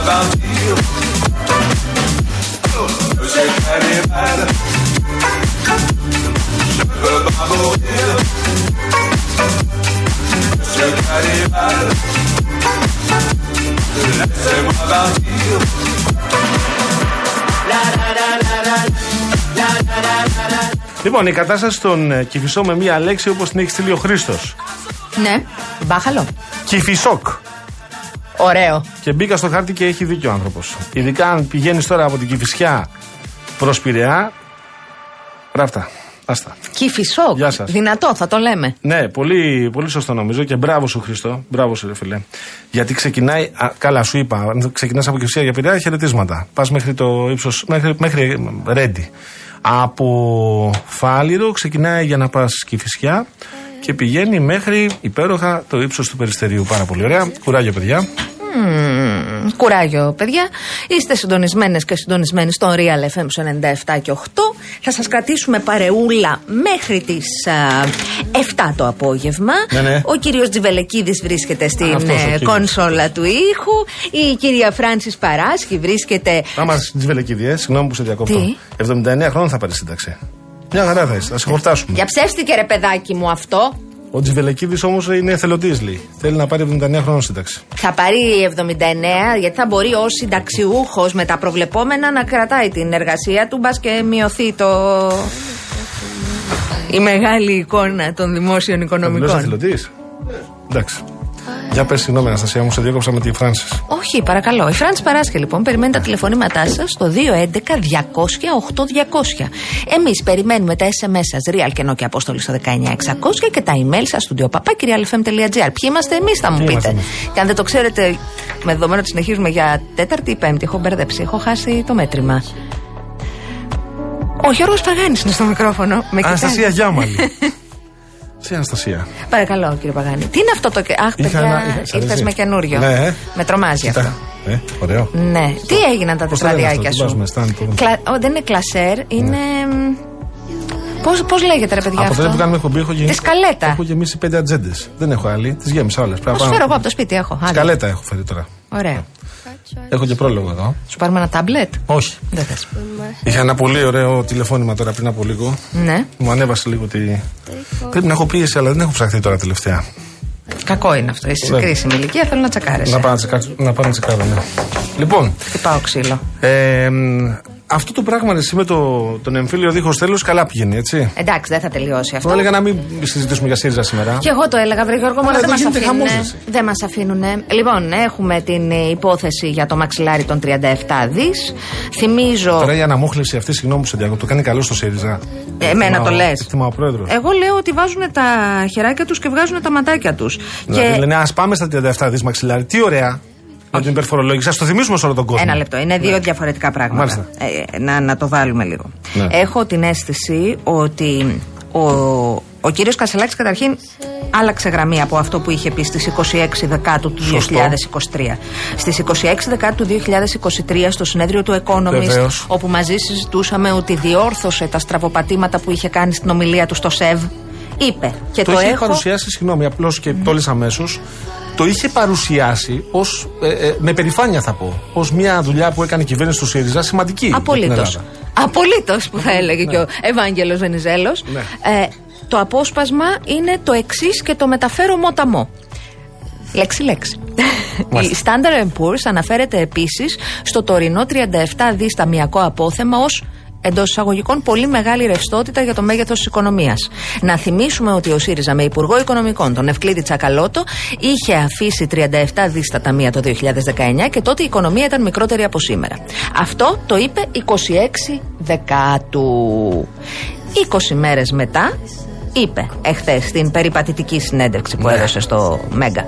laissez-moi partir. Monsieur Cannibal, je ne veux pas mourir. Monsieur Cannibal, laissez-moi partir. Λοιπόν, η κατάσταση στον ε, Κυφισό με μία λέξη όπω την έχει στείλει ο Χρήστο. Ναι, μπάχαλο. Κυφισόκ. Ωραίο. Και μπήκα στο χάρτη και έχει δίκιο ο άνθρωπος. Ειδικά αν πηγαίνεις τώρα από την Κυφισιά προς Πειραιά. Ράφτα. Άστα. Κυφισό. Γεια σας. Δυνατό, θα το λέμε. Ναι, πολύ, πολύ σωστό νομίζω και μπράβο σου Χριστό. Μπράβο σου, ρε φίλε. Γιατί ξεκινάει. Α, καλά, σου είπα. Αν ξεκινάς από Κυφσία για Πειραιά, χαιρετίσματα. Πας μέχρι το ύψος. Μέχρι, μέχρι Ρέντι. Από Φάληρο ξεκινάει για να πας Κυφυσιά και πηγαίνει μέχρι υπέροχα το ύψος του Περιστερίου. Πάρα πολύ ωραία. Κουράγιο, παιδιά. Μμμ, κουράγιο, παιδιά. Είστε συντονισμένες και συντονισμένοι στο Real FM 97 και 8. Θα σας κρατήσουμε παρεούλα μέχρι τις 7 το απόγευμα. Ναι, ναι. Ο κύριος Τζιβελεκίδης βρίσκεται στην αυτός ο ε, κύριος. κονσόλα του ήχου. Η κυρία Φράνση Παράσχη βρίσκεται. Άμα τι βελεκίδιε, συγγνώμη που σε διακόπτω. Τι; 79 χρόνια θα πάρει σύνταξη. Μια χαρά θα είσαι, θα σε χορτάσουμε. Για ψεύστηκε ρε παιδάκι μου αυτό. Ο Τζιβελεκίδης όμως είναι εθελοντής, λέει. Θέλει να πάρει 79 χρόνια σύνταξη. Θα πάρει 79 γιατί θα μπορεί ω συνταξιούχος με τα προβλεπόμενα να κρατάει την εργασία του μπας και μειωθεί το. η μεγάλη εικόνα των δημόσιων Μιλό οικονομικών. εθελοντής; Εντάξει. Για πες, συγγνώμη, Αναστασία, μου σε διέκοψα με τη Φράνση. Όχι, παρακαλώ. Η Φράνση Παράσχε λοιπόν περιμένει τα τηλεφωνήματά σας στο 211-200-8200. Εμείς περιμένουμε τα SMS σας, Real και Nokia Απόστολη στο 19600 και τα email σας στο diopapakirialfm.gr. Ποιοι είμαστε εμείς, θα μου Ποιοι πείτε. είμαστε εμείς; Και αν δεν το ξέρετε, με δεδομένο ότι συνεχίζουμε για τέταρτη ή πέμπτη, έχω μπερδέψει, έχω χάσει το μέτρημα. Ο Γιώργος Παγάνης είναι στο μικρόφωνο. Με κοιτάει. Αναστασία Γιάμαλη. Σε Αναστασία. Παρακαλώ, κύριε Παγάνη. Τι είναι αυτό το. Αχ, Είχα παιδιά, ένα- είχα- σ' ήρθε αρέσει; με καινούριο. Ναι. Με τρομάζει αυτό. Κοίτα. Ε, ωραίο. Ναι. Τι έγιναν τα Πώς το λένε τετραδιάκια αυτό, τι σου; βάζουμε, stand, το- Κλα... Ω, δεν είναι κλασέρ, είναι. Πώς, πώς λέγεται ρε παιδιά Από τότε αυτό; που κάνουμε εκπομπή έχω γεμίσει. Της σκαλέτα. Έχω γεμίσει πέντε ατζέντες. Δεν έχω άλλη. Τις γέμισα όλες. Πώς φέρω εγώ από το σπίτι, έχω. Άντε. Σκαλέτα έχω φέρει τώρα. Ωραία. Έχω και πρόλογο εδώ. Σου πάρουμε ένα τάμπλετ; Όχι. Δεν θες. Είχα ένα πολύ ωραίο τηλεφώνημα τώρα πριν από λίγο. Ναι. Μου ανέβασε λίγο τη. Πρέπει να έχω πίεση, αλλά δεν έχω ψαχθεί τώρα τελευταία. Κακό είναι αυτό. Είσαι σε Ναι. κρίσιμη ηλικία, θέλω να τσεκάρεσαι. Να πάω να τσεκάρω. Να πάω να τσεκάρω, ναι. Λοιπόν, Χτυπάω ξύλο. ε, μ, αυτό το πράγμα εσύ με το, τον εμφύλιο δίχως τέλος καλά πηγαίνει, έτσι. Εντάξει, δεν θα τελειώσει αυτό. Εγώ έλεγα να μην συζητήσουμε για ΣΥΡΙΖΑ σήμερα. Και εγώ το έλεγα, βρε Γιώργο, αλλά Αλλά δεν εδώ μας γίνεται αφήνουν. χαμός, εσύ. Δεν μας αφήνουν. Λοιπόν, έχουμε την ε, υπόθεση για το μαξιλάρι των 37 δις. Θυμίζω. Τώρα η αναμούχλευση αυτή, συγγνώμη που σε διακόπτω, το κάνει καλό στο ΣΥΡΙΖΑ. Εμένα Εκτιμά το ο- λες. Εκτιμά ο πρόεδρος. Εγώ λέω ότι βάζουν τα χεράκια τους και βγάζουν τα ματάκια τους. Δηλαδή λένε ας πάμε στα 37 δις μαξιλάρι. Τι ωραία. Με την υπερφορολόγηση. Α το θυμίσουμε σε όλο τον κόσμο. Ένα λεπτό. Είναι δύο διαφορετικά πράγματα. Μάλιστα. Ε, να, να το βάλουμε λίγο. Ναι. Έχω την αίσθηση ότι ο, ο κύριος Κασελάκης καταρχήν άλλαξε γραμμή από αυτό που είχε πει στις 26 Δεκάτου του Σωστό. 2023. Στις 26 Δεκάτου του 2023 στο συνέδριο του Economist Βεβαίως. όπου μαζί συζητούσαμε ότι διόρθωσε τα στραβοπατήματα που είχε κάνει στην ομιλία του στο ΣΕΒ είπε και το, το, είχε έχω παρουσιάσει, συγγνώμη, απλώς και το λες αμέσως. Το είχε παρουσιάσει ως, ε, ε, με περηφάνεια θα πω, ως μια δουλειά που έκανε η κυβέρνηση του ΣΥΡΙΖΑ σημαντική. για την Απολύτως. Ελλάδα. Απολύτως που θα έλεγε και ο Ευάγγελος Βενιζέλος. Ναι. Ε, το απόσπασμα είναι το εξής και το μεταφέρω μόταμο. Λέξη-λέξη. Η Μάλιστα. Standard Poor's αναφέρεται επίσης στο τωρινό 37 δις ταμιακό απόθεμα ως εντός εισαγωγικών πολύ μεγάλη ρευστότητα για το μέγεθος της οικονομίας. Να θυμίσουμε ότι ο ΣΥΡΙΖΑ με Υπουργό Οικονομικών, τον Ευκλήδη Τσακαλώτο, είχε αφήσει 37 δις στα ταμεία το 2019 και τότε η οικονομία ήταν μικρότερη από σήμερα. Αυτό το είπε 26 Δεκάτου. 20 μέρες μετά είπε εχθές στην περιπατητική συνέντευξη που Ναι. έδωσε στο Μέγκα.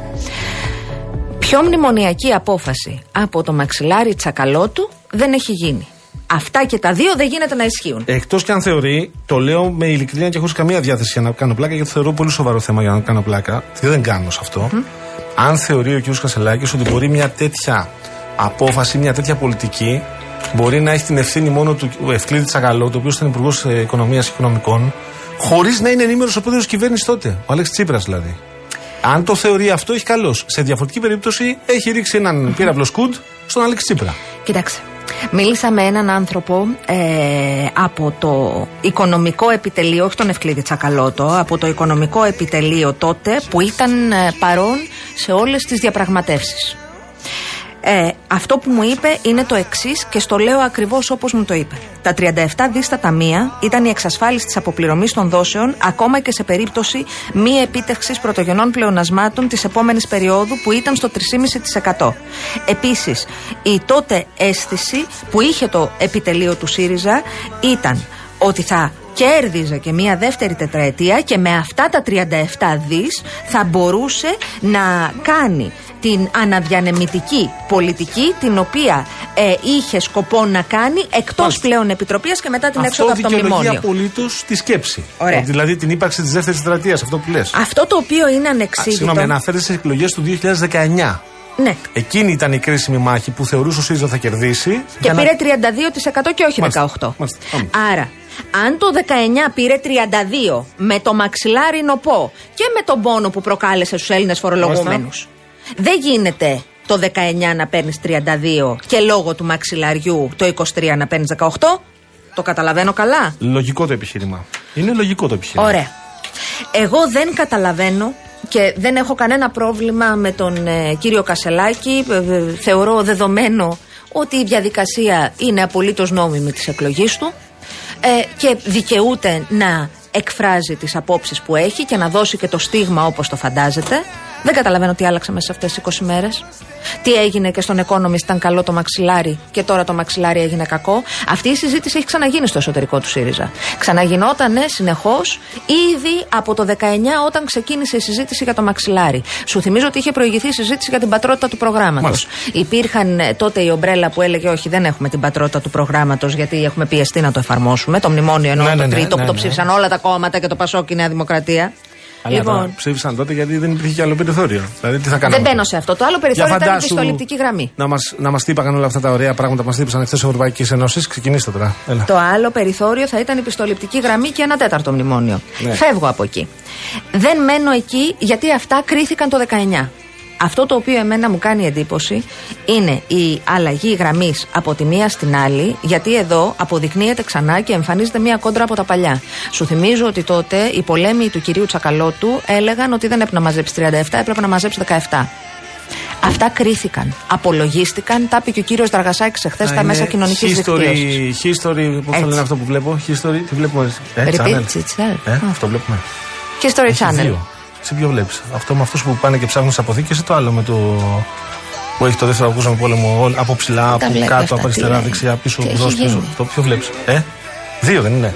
Πιο μνημονιακή απόφαση από το μαξιλάρι τσακαλώτου δεν έχει γίνει. Αυτά και τα δύο δεν γίνεται να ισχύουν. Εκτός και αν θεωρεί, το λέω με ειλικρίνεια και χωρίς καμία διάθεση για να κάνω πλάκα, γιατί θεωρώ πολύ σοβαρό θέμα για να κάνω πλάκα. Και δεν κάνω σε αυτό. Αν θεωρεί ο κ. Κασελάκης ότι μπορεί μια τέτοια απόφαση, μια τέτοια πολιτική, μπορεί να έχει την ευθύνη μόνο του Ευκλήδη Τσακαλώτου, ο οποίος ήταν Υπουργός Οικονομίας και Οικονομικών, χωρίς να είναι ενήμερος ο πρόεδρος της κυβέρνησης τότε. Ο Αλέξης Τσίπρας δηλαδή. Αν το θεωρεί αυτό, έχει καλώ. Σε διαφορετική περίπτωση, έχει ρίξει έναν πύραυλο σκουντ στον Αλέξη Τσίπρα. Κοιτάξτε. Μίλησα με έναν άνθρωπο ε, από το οικονομικό επιτελείο, όχι τον Ευκλήδη Τσακαλώτο, από το οικονομικό επιτελείο τότε που ήταν ε, παρόν σε όλες τις διαπραγματεύσεις. Ε, αυτό που μου είπε είναι το εξής και στο λέω ακριβώς όπως μου το είπε. Τα 37 δις στα ταμεία ήταν η εξασφάλιση της αποπληρωμής των δόσεων ακόμα και σε περίπτωση μη επίτευξης πρωτογενών πλεονασμάτων της επόμενης περίοδου που ήταν στο 3,5%. Επίσης, η τότε αίσθηση που είχε το επιτελείο του ΣΥΡΙΖΑ ήταν ότι θα κέρδιζε και μία δεύτερη τετραετία και με αυτά τα 37 δις θα μπορούσε να κάνει την αναδιανεμητική πολιτική την οποία ε, είχε σκοπό να κάνει εκτός Μάλιστα. πλέον επιτροπής και μετά την αυτό έξοδο από το δικαιολογεί μνημόνιο. απολύτως τη σκέψη. Ωραία. Ε, Δηλαδή την ύπαρξη της δεύτερης τετραετίας, αυτό που λες. Αυτό το οποίο είναι ανεξήγητο. Συγγνώμη, αναφέρεται στις εκλογές του 2019. Ναι. Εκείνη ήταν η κρίσιμη μάχη που θεωρούσε ο ΣΥΡΙΖΑ θα κερδίσει. Και για να- πήρε 32% και όχι Μάλιστα. 18%. Μάλιστα. Πάμε. Άρα, αν το 19 πήρε 32 με το μαξιλάρι νοπό και με τον πόνο που προκάλεσε στους Έλληνες φορολογούμενους, δεν γίνεται το 19 να παίρνεις 32 και λόγω του μαξιλαριού το 23 να παίρνεις 18. Το καταλαβαίνω καλά; Λογικό το επιχείρημα. Είναι λογικό το επιχείρημα. Ωραία. Εγώ δεν καταλαβαίνω και δεν έχω κανένα πρόβλημα με τον ε, κύριο Κασελάκη. Ε, ε, θεωρώ δεδομένο ότι η διαδικασία είναι απολύτως νόμιμη της εκλογής του ε, και δικαιούται να εκφράζει τις απόψεις που έχει και να δώσει και το στίγμα όπως το φαντάζεται. Δεν καταλαβαίνω τι άλλαξε μέσα σε αυτές τις 20 μέρες. Τι έγινε και στον Economist ήταν καλό το μαξιλάρι και τώρα το μαξιλάρι έγινε κακό. Αυτή η συζήτηση έχει ξαναγίνει στο εσωτερικό του ΣΥΡΙΖΑ. Ξαναγινότανε συνεχώς ήδη από το 19 όταν ξεκίνησε η συζήτηση για το μαξιλάρι. Σου θυμίζω ότι είχε προηγηθεί η συζήτηση για την πατρότητα του προγράμματος. Μάλιστα. Υπήρχαν ε, τότε η ομπρέλα που έλεγε Όχι, δεν έχουμε την πατρότητα του προγράμματος γιατί έχουμε πιεστεί να το εφαρμόσουμε. Το μνημόνιο εννοώ Ναι, το ναι, ναι, τρίτο ναι, που το ναι. ψήφισαν όλα τα κόμματα και το Πασόκ και η Νέα Δημοκρατία. Αλλά λοιπόν, ψήφισαν τότε γιατί δεν υπήρχε και άλλο περιθώριο. Δηλαδή τι θα κάναμε. δεν μπαίνω σε αυτό. Το άλλο περιθώριο Για ήταν η φαντάσου πιστοληπτική γραμμή. Να μας να μας τύπαγαν όλα αυτά τα ωραία πράγματα που μας τύπησαν εχθέ Ευρωπαϊκής Ένωση. Ξεκινήστε τώρα. Έλα. Το άλλο περιθώριο θα ήταν η πιστοληπτική γραμμή και ένα τέταρτο μνημόνιο. Ναι. Φεύγω από εκεί. Δεν μένω εκεί γιατί αυτά κρίθηκαν το 19. Αυτό το οποίο εμένα μου κάνει εντύπωση είναι η αλλαγή γραμμής από τη μία στην άλλη, γιατί εδώ αποδεικνύεται ξανά και εμφανίζεται μία κόντρα από τα παλιά. Σου θυμίζω ότι τότε οι πολέμοι του κυρίου Τσακαλώτου έλεγαν ότι δεν έπρεπε να μαζέψει 37, έπρεπε να μαζέψει 17. Αυτά κρίθηκαν. Απολογίστηκαν. Τα είπε και ο κύριος Δραγασάκη εχθές στα μέσα κοινωνικής δικτύωσης. History, πώς το λένε αυτό που βλέπω; History, τι βλέπουμε; Ε, Repeats channel. itself. Ε, αυτό βλέπουμε. History Έχει Channel. δύο. Σε ποιο βλέπεις; Αυτό με αυτούς που πάνε και ψάχνουν τι αποθήκες ή το άλλο με το. που έχει το δεύτερο παγκόσμιο πόλεμο όλ- από ψηλά, από βλέπει κάτω, αυτά, από τι αριστερά, λέει. δεξιά, πίσω, Τι έχει μπρος, πίσω. γίνει. Το ποιο βλέπεις; Ε, δύο δεν είναι.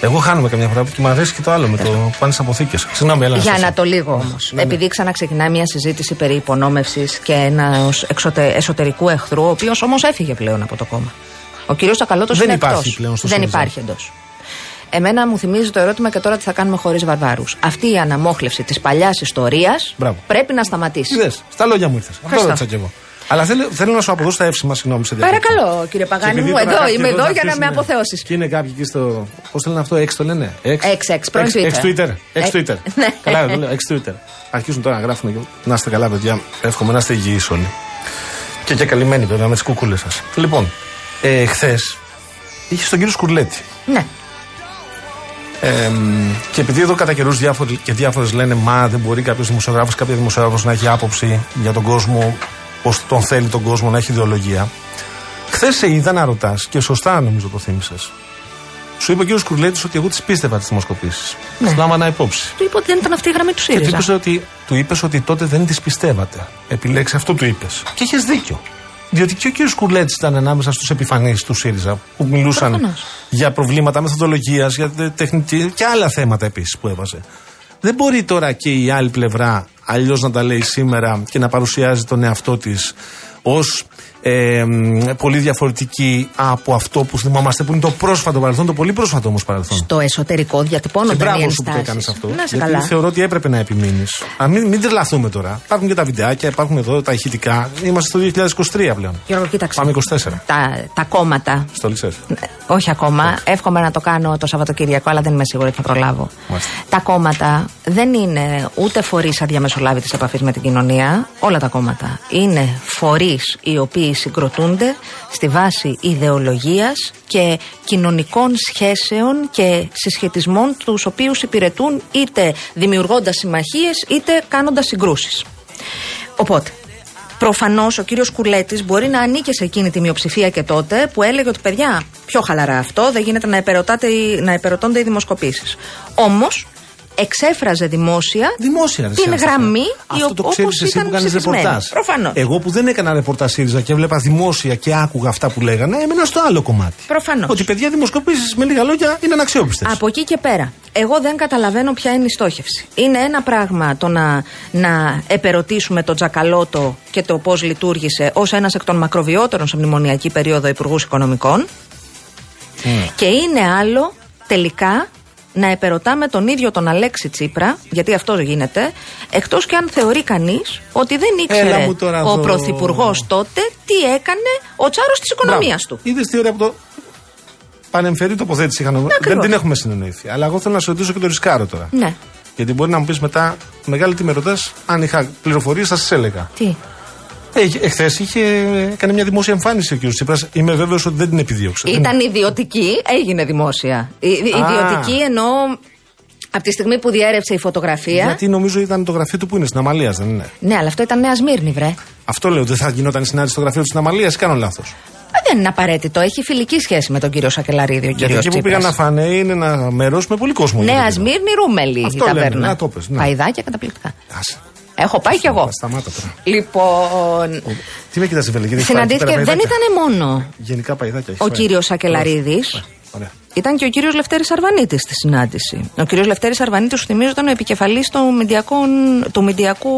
Εγώ χάνομαι καμιά φορά και μου αρέσει και το άλλο με το που πάνε στι αποθήκες. Συγγνώμη, έλα. Για σταματήσω. να το λίγο όμως. Ναι, ναι. Επειδή ξαναξεκινάει μια συζήτηση περί υπονόμευσης και ένα εσωτερικού εχθρού, ο οποίος όμως έφυγε πλέον από το κόμμα. Ο κύριος Τσακαλώτο Δεν είναι υπάρχει εκτός. πλέον στο Δεν ΣΥΡΙΖΑ. υπάρχει εντός. Εμένα μου θυμίζει το ερώτημα και τώρα τι θα κάνουμε χωρίς βαρβάρους. Αυτή η αναμόχλευση της παλιάς ιστορίας Μπράβο. πρέπει να σταματήσει. Είδες, στα λόγια μου ήρθες. Αυτό Ευχαριστώ. ρώτησα κι εγώ. Αλλά θέλω, θέλω να σου αποδώσω τα εύσημα, συγγνώμη σε διακόπτω. Παρακαλώ, κύριε Παγάνη Και επειδή μου, τώρα εδώ κάποιοι είμαι εδώ θα για να με αρχίσουν- αποθεώσεις. Και είναι κάποιοι εκεί στο. Πώς το λένε αυτό, X το λένε; X, X, X, πρώην Twitter. X Twitter. X Ε, Twitter. ναι. Καλά, το λέω, X Twitter. Αρχίζουν τώρα να γράφουν. και- Να είστε καλά, παιδιά. Εύχομαι να είστε υγιείς όλοι. Και και καλυμμένοι βέβαια με τις κουκούλες σας. Λοιπόν, ε, χθες είχε τον κύριο Σκουρλέτη. Ναι. Ε, και επειδή εδώ κατά καιρούς διάφοροι και διάφορες λένε Μα δεν μπορεί κάποιος δημοσιογράφος, κάποια δημοσιογράφος να έχει άποψη για τον κόσμο, πώς τον θέλει τον κόσμο, να έχει ιδεολογία. Χθες σε είδα να ρωτάς και σωστά νομίζω το θύμισες. Σου είπε ο κύριος Κουρλέτης ότι εγώ τις πίστευα τις δημοσκοπήσεις. Ναι. Ναι. Λάμβανα υπόψη. Του είπα ότι δεν ήταν αυτή η γραμμή του Και του ΣΥΡΙΖΑ. είπες ότι, του είπες ότι τότε δεν τις πιστεύατε. Επιλέξει αυτό του είπες. Και είχες δίκιο. Διότι και ο κύριος Κουρλέτης ήταν ανάμεσα στους επιφανείς του ΣΥΡΙΖΑ που μιλούσαν Προφανώς. για προβλήματα μεθοδολογίας, για τε- τεχνητή και άλλα θέματα επίσης που έβαζε. Δεν μπορεί τώρα και η άλλη πλευρά αλλιώς να τα λέει σήμερα και να παρουσιάζει τον εαυτό της ως ε, μ, πολύ διαφορετική από αυτό που θυμόμαστε που είναι το πρόσφατο παρελθόν, το πολύ πρόσφατο όμως παρελθόν. Στο εσωτερικό Και διατυπώνονταν οι μπράβο σου που το ενστάσεις. έκανες αυτό. Να σε γιατί καλά. θεωρώ ότι έπρεπε να επιμείνεις. Μην, μην τρελαθούμε τώρα. Υπάρχουν και τα βιντεάκια, υπάρχουν εδώ τα ηχητικά. Είμαστε στο 2023 πλέον. Γιώργο, κοίταξε. Πάμε 24. Τα, τα κόμματα Στο λυσές. Ε, Όχι ακόμα. Εύχομαι να το κάνω το Σαββατοκύριακο, αλλά δεν είμαι σίγουρη ότι θα προλάβω. Μάλιστα. Τα κόμματα δεν είναι ούτε φορείς αδιαμεσολάβητη επαφής με την κοινωνία. Όλα τα κόμματα είναι φορείς οι οποίοι συγκροτούνται στη βάση ιδεολογίας και κοινωνικών σχέσεων και συσχετισμών τους οποίους υπηρετούν είτε δημιουργώντας συμμαχίες είτε κάνοντας συγκρούσεις. Οπότε, Προφανώς ο κύριος Κουλέτης μπορεί να ανήκε σε εκείνη τη μειοψηφία και τότε που έλεγε ότι παιδιά, πιο χαλαρά αυτό, δεν γίνεται να, υπερωτάτε οι- να υπερωτώνται οι δημοσκοπήσεις. Όμως, εξέφραζε δημόσια Δημόσια ρε, την Σιάννα, γραμμή η Αυτό το όπως ξέρεις εσύ ήταν που κάνεις ψηφισμένη. ρεπορτάζ. Προφανώς. Εγώ που δεν έκανα ρεπορτάζ ΣΥΡΙΖΑ και βλέπα δημόσια και άκουγα αυτά που λέγανε, έμενα στο άλλο κομμάτι. Προφανώς. Ότι παιδιά δημοσκοπήσεις με λίγα λόγια είναι αναξιόπιστες. Από εκεί και πέρα, εγώ δεν καταλαβαίνω ποια είναι η στόχευση. Είναι ένα πράγμα το να, να επερωτήσουμε τον Τζακαλώτο και το πώς λειτουργήσε ως ένας εκ των μακροβιότερων σε μνημονιακή περίοδο υπουργούς Οικονομικών. Και είναι άλλο τελικά να επερωτάμε τον ίδιο τον Αλέξη Τσίπρα, γιατί αυτό γίνεται, εκτός και αν θεωρεί κανείς ότι δεν Έλα ήξερε μου τώρα ο εδώ. Πρωθυπουργός τότε τι έκανε ο τσάρος της οικονομίας του. Είδες τι ωραία που το. Πανεμφερή τοποθέτηση είχαν. Δεν ακριβώς. την έχουμε συνεννοηθεί. Αλλά εγώ θέλω να σε ρωτήσω και το ρισκάρω τώρα. Ναι. Γιατί μπορεί να μου πεις μετά, μεγάλη τι με ρωτάς, αν είχα πληροφορίες, θα σας έλεγα. Τι; Εχθέ είχε έκανε μια δημόσια εμφάνιση ο κ. Τσίπρας. Είμαι βέβαιος ότι δεν την επιδίωξε. Ήταν ιδιωτική, έγινε δημόσια. Η- Ιδιωτική εννοώ από τη στιγμή που διέρευσε η φωτογραφία. Γιατί νομίζω ήταν το γραφείο του που είναι στην Αμαλίας, δεν είναι; Ναι, αλλά αυτό ήταν Νέα Σμύρνη, βρε. Αυτό λέω, δεν θα γινόταν η συνάντηση στο γραφείο του στην Αμαλίας ή κάνω λάθος. Ε, Δεν είναι απαραίτητο. Έχει φιλική σχέση με τον κύριο Σακελαρίδη ο Γιατί κύριος εκεί που πήγαν να φάνε είναι ένα μέρος με πολύ κόσμο. Νέα γίνεται. Σμύρνη, Ρούμελη Αυτό η λέμε, ταβέρνα. να το πες, ναι. Παϊδάκια καταπληκτικά. Άσε. Έχω πάει κι εγώ. Σταμάτα τώρα. Λοιπόν. Τι με κοιτάζει, Βέλε, γιατί έχει πάει εκεί Συναντήθηκε. πέρα Δεν παϊδάκια. ήταν μόνο Γενικά παϊδάκια. έχει ο πάει. κύριος Σακελαρίδης. Ωραία. Ήταν και ο κύριος Λευτέρης Αρβανίτης στη συνάντηση. Ο κύριος Λευτέρης Αρβανίτης, σου θυμίζω, ήταν ο επικεφαλής του, μηντιακών- του μηντιακού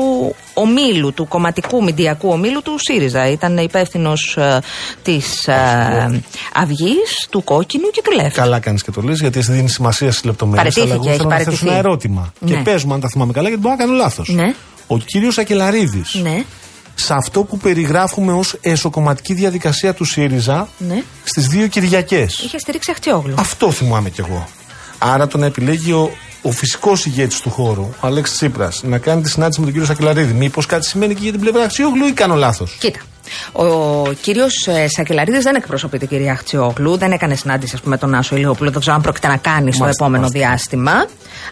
ομίλου, του κομματικού μηντιακού ομίλου του ΣΥΡΙΖΑ. Ήταν υπεύθυνος ε, της ε, Αυγής, του Κόκκινου και του Λεύκου. Καλά κάνεις και το λες, γιατί εσύ δίνεις σημασία στις λεπτομέρειες. Παραιτήθηκε, Αλλά εγώ έχει θέλω να θέσω παραιτηθεί. ένα ερώτημα. Ναι. Και πες μου αν τα θυμάμαι καλά, γιατί μπορεί να κάνω λάθος. Ναι. Ο κύριος Ακελαρίδης, Ναι, σε αυτό που περιγράφουμε ως εσωκομματική διαδικασία του ΣΥΡΙΖΑ, ναι. στις δύο Κυριακές. Είχε στηρίξει Αχτιόγλου. Αυτό θυμάμαι κι εγώ. Άρα τον επιλέγει ο, ο φυσικός ηγέτης του χώρου, ο Αλέξης Τσίπρας, να κάνει τη συνάντηση με τον κύριο Σακελαρίδη. Μήπως κάτι σημαίνει και για την πλευρά Αξιόγλου ή κάνω λάθος; Κοίτα. Ο κύριος Σακελαρίδης δεν εκπροσωπεί την κυρία Αχτσιόγλου, δεν έκανε συνάντηση ας πούμε, με τον Άσο Ηλιόπουλο. Δεν ξέρω αν πρόκειται να κάνει στο Μάλιστα, επόμενο μάλιστα. διάστημα.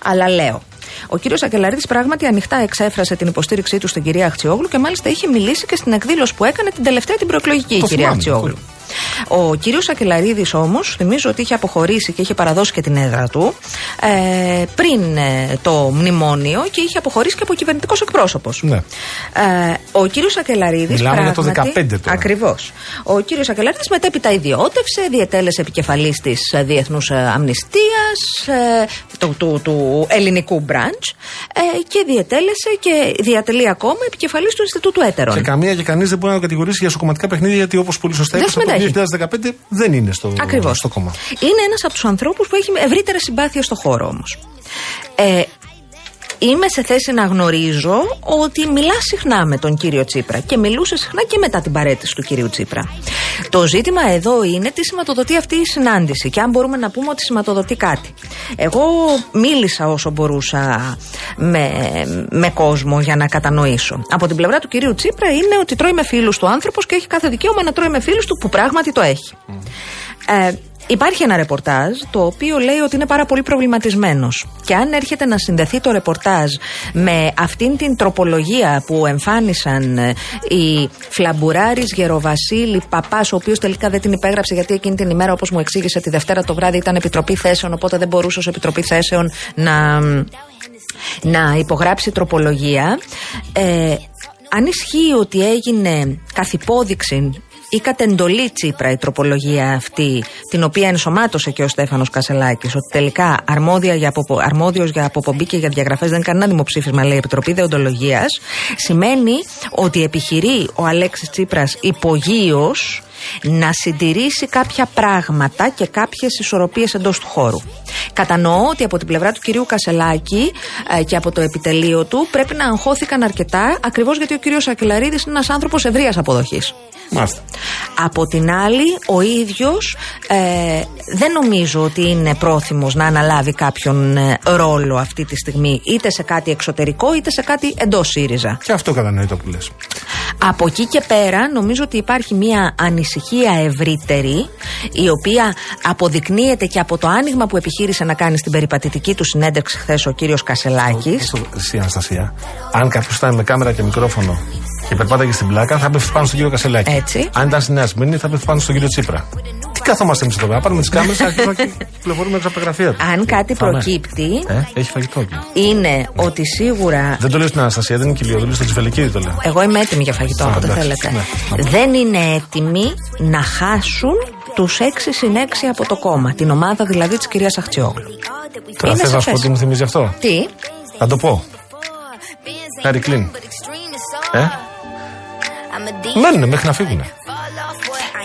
Αλλά λέω. Ο κύριος Ακελαρίδη πράγματι ανοιχτά εξέφρασε την υποστήριξή του στην κυρία Αχτσιόγλου και μάλιστα είχε μιλήσει και στην εκδήλωση που έκανε την τελευταία την προεκλογική η κυρία θυμάμαι, Αχτσιόγλου. Ο κύριος Ακελαρίδης όμως, θυμίζω ότι είχε αποχωρήσει και είχε παραδώσει και την έδρα του ε, πριν ε, το μνημόνιο και είχε αποχωρήσει και από κυβερνητικός εκπρόσωπος. Ναι. Ε, ο κύριος Ακελαρίδης. Μιλάμε για το 15 τώρα. Ακριβώς. Ο κύριος Ακελαρίδης μετέπειτα ιδιώτευσε, διετέλεσε επικεφαλής της Διεθνούς Αμνηστίας, ε, του, του, του ελληνικού μπραντς ε, και διετέλεσε και διατελεί ακόμα επικεφαλής του Ινστιτούτου Έτερων. Και καμία και κανείς δεν μπορεί να το κατηγορήσει για σοκομματικά παιχνίδια, γιατί όπως πολύ σωστά Δεν είπες, από το συμμετέχει. 2015 δεν είναι στο, Ακριβώς. στο κόμμα. Είναι ένας από τους ανθρώπους που έχει ευρύτερα συμπάθεια στο χώρο όμως. Ε, είμαι σε θέση να γνωρίζω ότι μιλά συχνά με τον κύριο Τσίπρα και μιλούσε συχνά και μετά την παρέτηση του κυρίου Τσίπρα. Το ζήτημα εδώ είναι τι σηματοδοτεί αυτή η συνάντηση και αν μπορούμε να πούμε ότι σηματοδοτεί κάτι. Εγώ μίλησα όσο μπορούσα με, με κόσμο για να κατανοήσω. Από την πλευρά του κυρίου Τσίπρα είναι ότι τρώει με φίλους του άνθρωπος και έχει κάθε δικαίωμα να τρώει με φίλους του που πράγματι το έχει. Ε, Υπάρχει ένα ρεπορτάζ το οποίο λέει ότι είναι πάρα πολύ προβληματισμένος. Και αν έρχεται να συνδεθεί το ρεπορτάζ με αυτήν την τροπολογία που εμφάνισαν ε, οι Φλαμπουράρη Γεροβασίλη Παπάς, ο οποίος τελικά δεν την υπέγραψε γιατί εκείνη την ημέρα, όπως μου εξήγησε, τη Δευτέρα το βράδυ ήταν επιτροπή θέσεων, οπότε δεν μπορούσε ως επιτροπή θέσεων να, να υπογράψει τροπολογία. Ε, αν ισχύει ότι έγινε καθ' υπόδειξη ή κατ' εντολή Τσίπρα η τροπολογία αυτή, την οποία ενσωμάτωσε και ο Στέφανος Κασελάκης, ότι τελικά αρμόδια για αποπο, αρμόδιος για αποπομπή και για διαγραφές δεν κάνει ένα δημοψήφισμα, λέει η Επιτροπή Δεοντολογίας, σημαίνει ότι επιχειρεί ο Αλέξης Τσίπρας υπογείως να συντηρήσει κάποια πράγματα και κάποιες ισορροπίες εντός του χώρου. Κατανοώ ότι από την πλευρά του κυρίου Κασελάκη ε, και από το επιτελείο του πρέπει να αγχώθηκαν αρκετά, ακριβώς γιατί ο κύριος Ακελαρίδη είναι ένας άνθρωπος ευρείας αποδοχής. Μάλιστα. Από την άλλη, ο ίδιος ε, δεν νομίζω ότι είναι πρόθυμος να αναλάβει κάποιον ε, ρόλο αυτή τη στιγμή, είτε σε κάτι εξωτερικό είτε σε κάτι εντός ΣΥΡΙΖΑ. Και αυτό κατανοείται που λες. Από εκεί και πέρα νομίζω ότι υπάρχει μια ανησυχία ευρύτερη η οποία αποδεικνύεται και από το άνοιγμα που επιχείρησε να κάνει στην περιπατητική του συνέντευξη χθες ο κύριος Κασελάκης Εσύ, Αναστασία, αν κάποιος ήταν με κάμερα και μικρόφωνο και περπάταγε στην πλάκα, θα πέφτει πάνω στον κύριο Κασελάκη. Έτσι. Αν ήταν στη Νέα Σμύρνη, θα πέφτει πάνω στον κύριο Τσίπρα. Τι κάθομαστε εμείς εδώ πέρα, πάρουμε τις κάμερες και αρχίζουμε και κυκλοφορούμε έξω από τα γραφεία του. αν κάτι Πάμε. προκύπτει Ε, έχει φαγητό εκεί. είναι ότι σίγουρα Δεν το λέω στην Αναστασία, δεν είναι κοιλιοδούλη, στο Τσιφελικίδη το λέω. εγώ είμαι έτοιμη για φαγητό Α, όποτε εντάξει. θέλετε Ναι. δεν είναι έτοιμοι να χάσουν τους 6 συν 6 από το κόμμα την ομάδα δηλαδή της κυρίας Αχτσιόγλου Τώρα είναι θες να σου πω σαφές. τι μου θυμίζει αυτό; τι; Θα το πω. Χάρη Κλίν. Ε; Μένουνε μέχρι να φύγουν.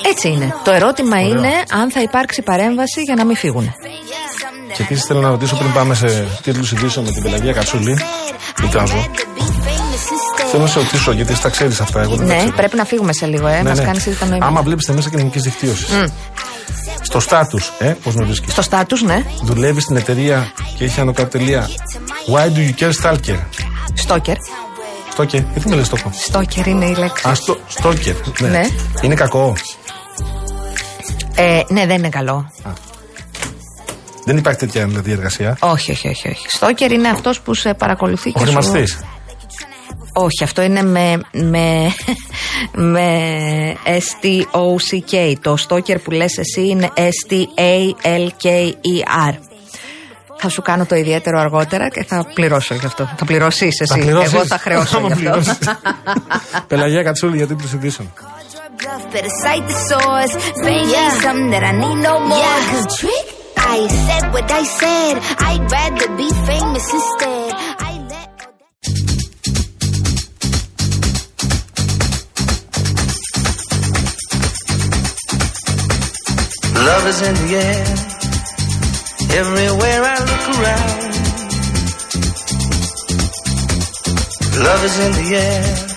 Έτσι είναι το ερώτημα είναι αν θα υπάρξει παρέμβαση για να μην φύγουν Και επίσης θέλω να ρωτήσω πριν πάμε σε τίτλους ειδήσεων με την Πελαγία Κατσούλη. Εικάζω. Θέλω να σε ρωτήσω γιατί εσύ τα ξέρεις αυτά. Εγώ δεν τα ναι ξέρω. πρέπει να φύγουμε σε λίγο ε, Ναι, μας ναι. κάνεις ήδη τα νοήματα Άμα βλέπεις τα μέσα κοινωνική δικτύωση. Στο στάτους, ε, πώς με βρίσκεις. στο στάτους ναι Δουλεύεις στην εταιρεία και έχει άνω κάτω τελεία. Why do you care stalker? Στόκερ Στόκερ, γιατί με λες στόκο. Στόκερ είναι η λέξη Α, στο, στόκερ. Ναι. Ναι. Είναι κακό; Ε, ναι δεν είναι καλό Δεν υπάρχει τέτοια δηλαδή, εργασία. όχι όχι όχι, όχι. Στόκερ είναι αυτός που σε παρακολουθεί Ο και σου... χρηματιστής. Όχι, αυτό είναι με, με, με S-T-O-C-K. Το στόκερ που λες εσύ είναι S-T-A-L-K-E-R. Θα σου κάνω το ιδιαίτερο αργότερα και θα πληρώσω γι' αυτό. Θα πληρώσεις εσύ. Θα πληρώσεις. Εγώ θα χρεώσω Άμα γι' αυτό. πληρώσεις. Πελαγία Κατσούλη για τίτλου Bluff, better cite the source. Fame yeah. something that I need no more. Yeah, cause trick, I said what I said. I'd rather be famous instead. Love is in the air, everywhere I look around. Love is in the air.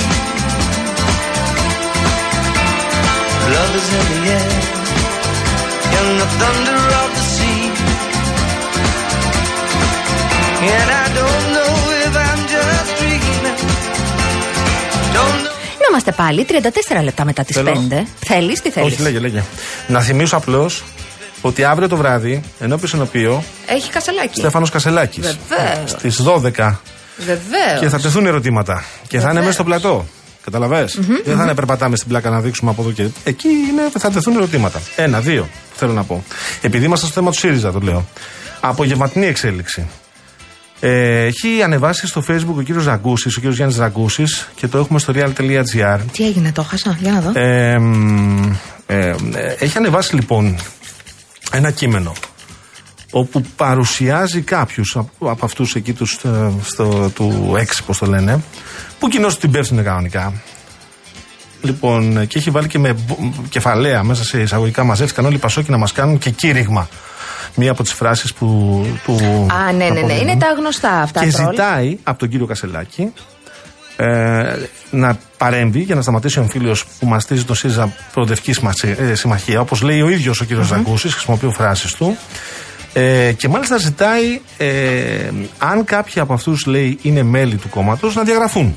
Love is in the air, in the thunder of the sea. And I don't know if I'm just dreaming. Don't know. Είμαστε πάλι 34 λεπτά μετά τις Θέλω. 5. Θέλεις, τι θέλεις; Όχι, λέγε, λέγε. Να θυμίσω απλώς ότι αύριο το βράδυ, ενώπιο ενωπίο, Έχει κασελάκι. Στέφανος Κασελάκης. Βεβαίως. Στις 12. Βεβαίως. Και θα τεθούν ερωτήματα. Και θα είναι μέσα στο πλατό. Καταλαβες; Δεν θα είναι περπατάμε στην πλάκα να δείξουμε από εδώ και εκεί. Είναι, θα τεθούν ερωτήματα. Ένα, δύο, θέλω να πω. Επειδή είμαστε στο θέμα του ΣΥΡΙΖΑ, το λέω. Απογευματινή εξέλιξη. Ε, έχει ανεβάσει στο facebook ο κύριος Ραγκούσης, ο κύριος Γιάννης Ραγκούσης και το έχουμε στο real.gr. Τι έγινε, το χάσα. Για να δω. Ε, μ, ε, ε, έχει ανεβάσει λοιπόν ένα κείμενο όπου παρουσιάζει κάποιους από, από αυτούς εκεί τους, ε, στο, του έξι πώς το λένε που κοινώς την πέφτουν κανονικά Λοιπόν, ε, και έχει βάλει και με μπο- κεφαλαία μέσα σε εισαγωγικά μαζεύτηκαν όλοι οι Πασόκοι να μας κάνουν και κήρυγμα. Μία από τις φράσεις που, του. Α, ναι, ναι, ναι. αποδίδουν. Είναι τα γνωστά αυτά. Και τρόλ. ζητάει από τον κύριο Κασελάκη ε, να παρέμβει για να σταματήσει ο φίλος που μαστίζει το ΣΥΡΙΖΑ Προοδευτικής Συμμαχία, ε, συμμαχία όπως λέει ο ίδιος ο κύριος mm χρησιμοποιεί φράσεις του. Ε, και μάλιστα ζητάει, ε, αν κάποιοι από αυτούς λέει είναι μέλη του κόμματος, να διαγραφούν.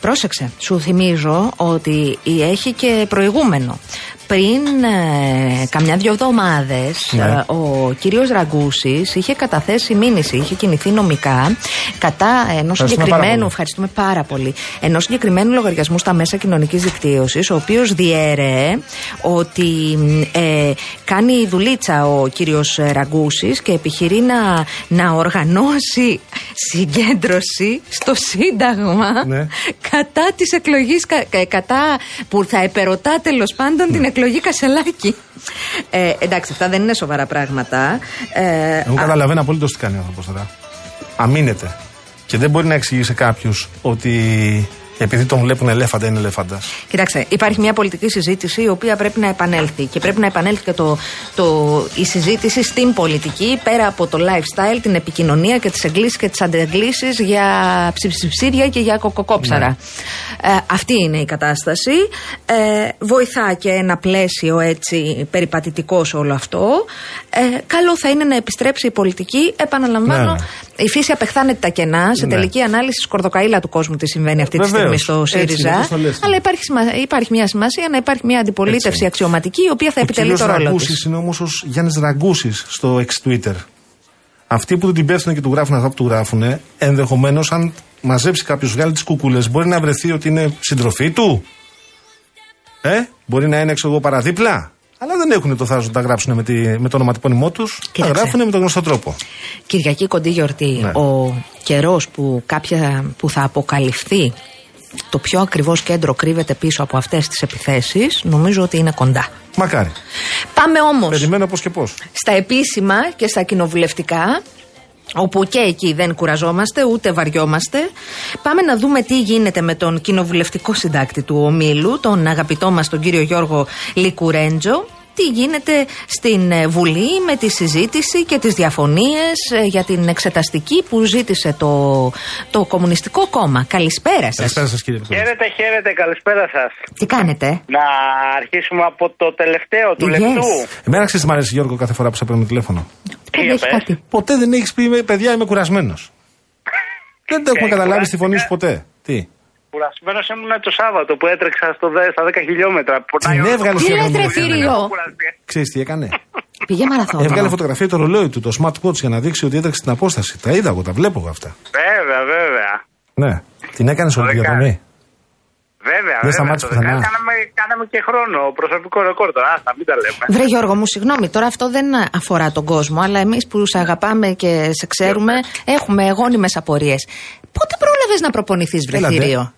Πρόσεξε, σου θυμίζω ότι έχει και προηγούμενο. Πριν ε, καμιά δυο εβδομάδες, Ναι. ο κύριος Ραγκούσης είχε καταθέσει μήνυση, είχε κινηθεί νομικά κατά ενός πάρα συγκεκριμένου, πολύ. ευχαριστούμε πάρα πολύ, ενός συγκεκριμένου λογαριασμού στα μέσα κοινωνικής δικτύωσης, ο οποίος διέρεε ότι ε, κάνει δουλίτσα ο κύριος Ραγκούσης και επιχειρεί να, να οργανώσει συγκέντρωση στο Σύνταγμα Ναι. κατά της εκλογής, κατά που θα επερωτά τέλος πάντων την εκλογή Κασελάκη. Ε, εντάξει, αυτά δεν είναι σοβαρά πράγματα. Ε, Εγώ α, καταλαβαίνω απολύτως τι κάνει ο άνθρωπος τώρα. Αμήνεται. Και δεν μπορεί να εξηγήσει σε κάποιου ότι επειδή τον βλέπουν ελέφαντα είναι ελέφαντα. Κοιτάξτε, υπάρχει μια πολιτική συζήτηση η οποία πρέπει να επανέλθει και πρέπει να επανέλθει και το, το, η συζήτηση στην πολιτική πέρα από το lifestyle, την επικοινωνία και τις εγκλήσεις και τις αντεγκλήσεις για ψιψιψίδια και για κοκοκόψαρα. Ε, αυτή είναι η κατάσταση. Ε, βοηθά και ένα πλαίσιο έτσι περιπατητικό σε όλο αυτό. Ε, καλό θα είναι να επιστρέψει η πολιτική. Επαναλαμβάνω, Ναι, ναι. η φύση απεχθάνεται τα κενά. Σε Ναι. τελική ανάλυση, σκορδοκαίλα του κόσμου τι συμβαίνει αυτή τη Βεβαίως. Στιγμή στο Έτσι είναι, ΣΥΡΙΖΑ. όπως το λες. Αλλά υπάρχει, σημα- υπάρχει μια σημασία να υπάρχει μια αντιπολίτευση Έτσι. αξιωματική η οποία θα επιτελεί το ρόλο Ραγκούσης της. είναι όμως ο Γιάννης Ραγκούσης στο ex Twitter. Αυτοί που την πέφτουν και του γράφουν αυτά που του γράφουν, ενδεχομένως αν μαζέψει κάποιος, βγάλει τις κουκούλες, μπορεί να βρεθεί ότι είναι συντροφή του. Ε, μπορεί να είναι έξω εγώ παραδίπλα. Αλλά δεν έχουν το θάρρος να τα γράψουν με, τη, με το ονοματεπώνυμό τους. Τα Κοίταξε. γράφουν με τον γνωστό τρόπο. Κυριακή κοντή γιορτή. Ναι. Ο καιρός που, κάποια, που θα αποκαλυφθεί το πιο ακριβώς κέντρο κρύβεται πίσω από αυτές τις επιθέσεις νομίζω ότι είναι κοντά. Μακάρι. Πάμε όμως Περιμένω πώς και πώς. στα επίσημα και στα κοινοβουλευτικά όπου και εκεί δεν κουραζόμαστε ούτε βαριόμαστε. Πάμε να δούμε τι γίνεται με τον κοινοβουλευτικό συντάκτη του ομίλου, τον αγαπητό μας τον κύριο Γιώργο Λικουρέντζο. Τι γίνεται στην ε, Βουλή με τη συζήτηση και τις διαφωνίες ε, για την εξεταστική που ζήτησε το, το Κομμουνιστικό Κόμμα; Καλησπέρα σας. Καλησπέρα σας κύριε Λικουρέντζο. Χαίρετε, χαίρετε, καλησπέρα σας. Τι κάνετε; Να αρχίσουμε από το τελευταίο του Yes. λεπτού. Εμένα ξέρεις τι μ' αρέσει Γιώργο κάθε φορά που σε παίρνω τηλέφωνο. Δεν για έχεις πες. κάτι. Ποτέ δεν έχεις πει, παιδιά, είμαι κουρασμένος. δεν το έχουμε Ε, καταλάβει στη φωνή κουράστηκα. σου ποτέ. Τι; Κουρασμένος ήμουν το Σάββατο που έτρεξα στο, δε- στα 10 χιλιόμετρα. Πονάει Την όλο έβγαλε το στο Τι κορμί. λες, ρε, δρόμο. Θήριο; Κουραστεί. Ξέρεις τι έκανε; Πήγε μαραθώνιο. Έβγαλε φωτογραφία το ρολόι του, το smartwatch για να δείξει ότι έτρεξε την απόσταση. Τα είδα εγώ, τα βλέπω εγώ αυτά. Βέβαια, βέβαια. Ναι. Την έκανες όλη τη Ωραία. διαδρομή; Βέβαια, Δεν βέβαια. σταμάτησε Το πουθενά. δεκά- Κάναμε, κάναμε και χρόνο, προσωπικό ρεκόρ τώρα. Άστα, μην τα λέμε. Βρε Γιώργο μου, συγγνώμη, τώρα αυτό δεν αφορά τον κόσμο, αλλά εμείς που σε αγαπάμε και σε ξέρουμε, έχουμε γόνιμες απορίες. Πότε πρόλαβες να προπονηθείς, βρε Έλατε. Θήριο,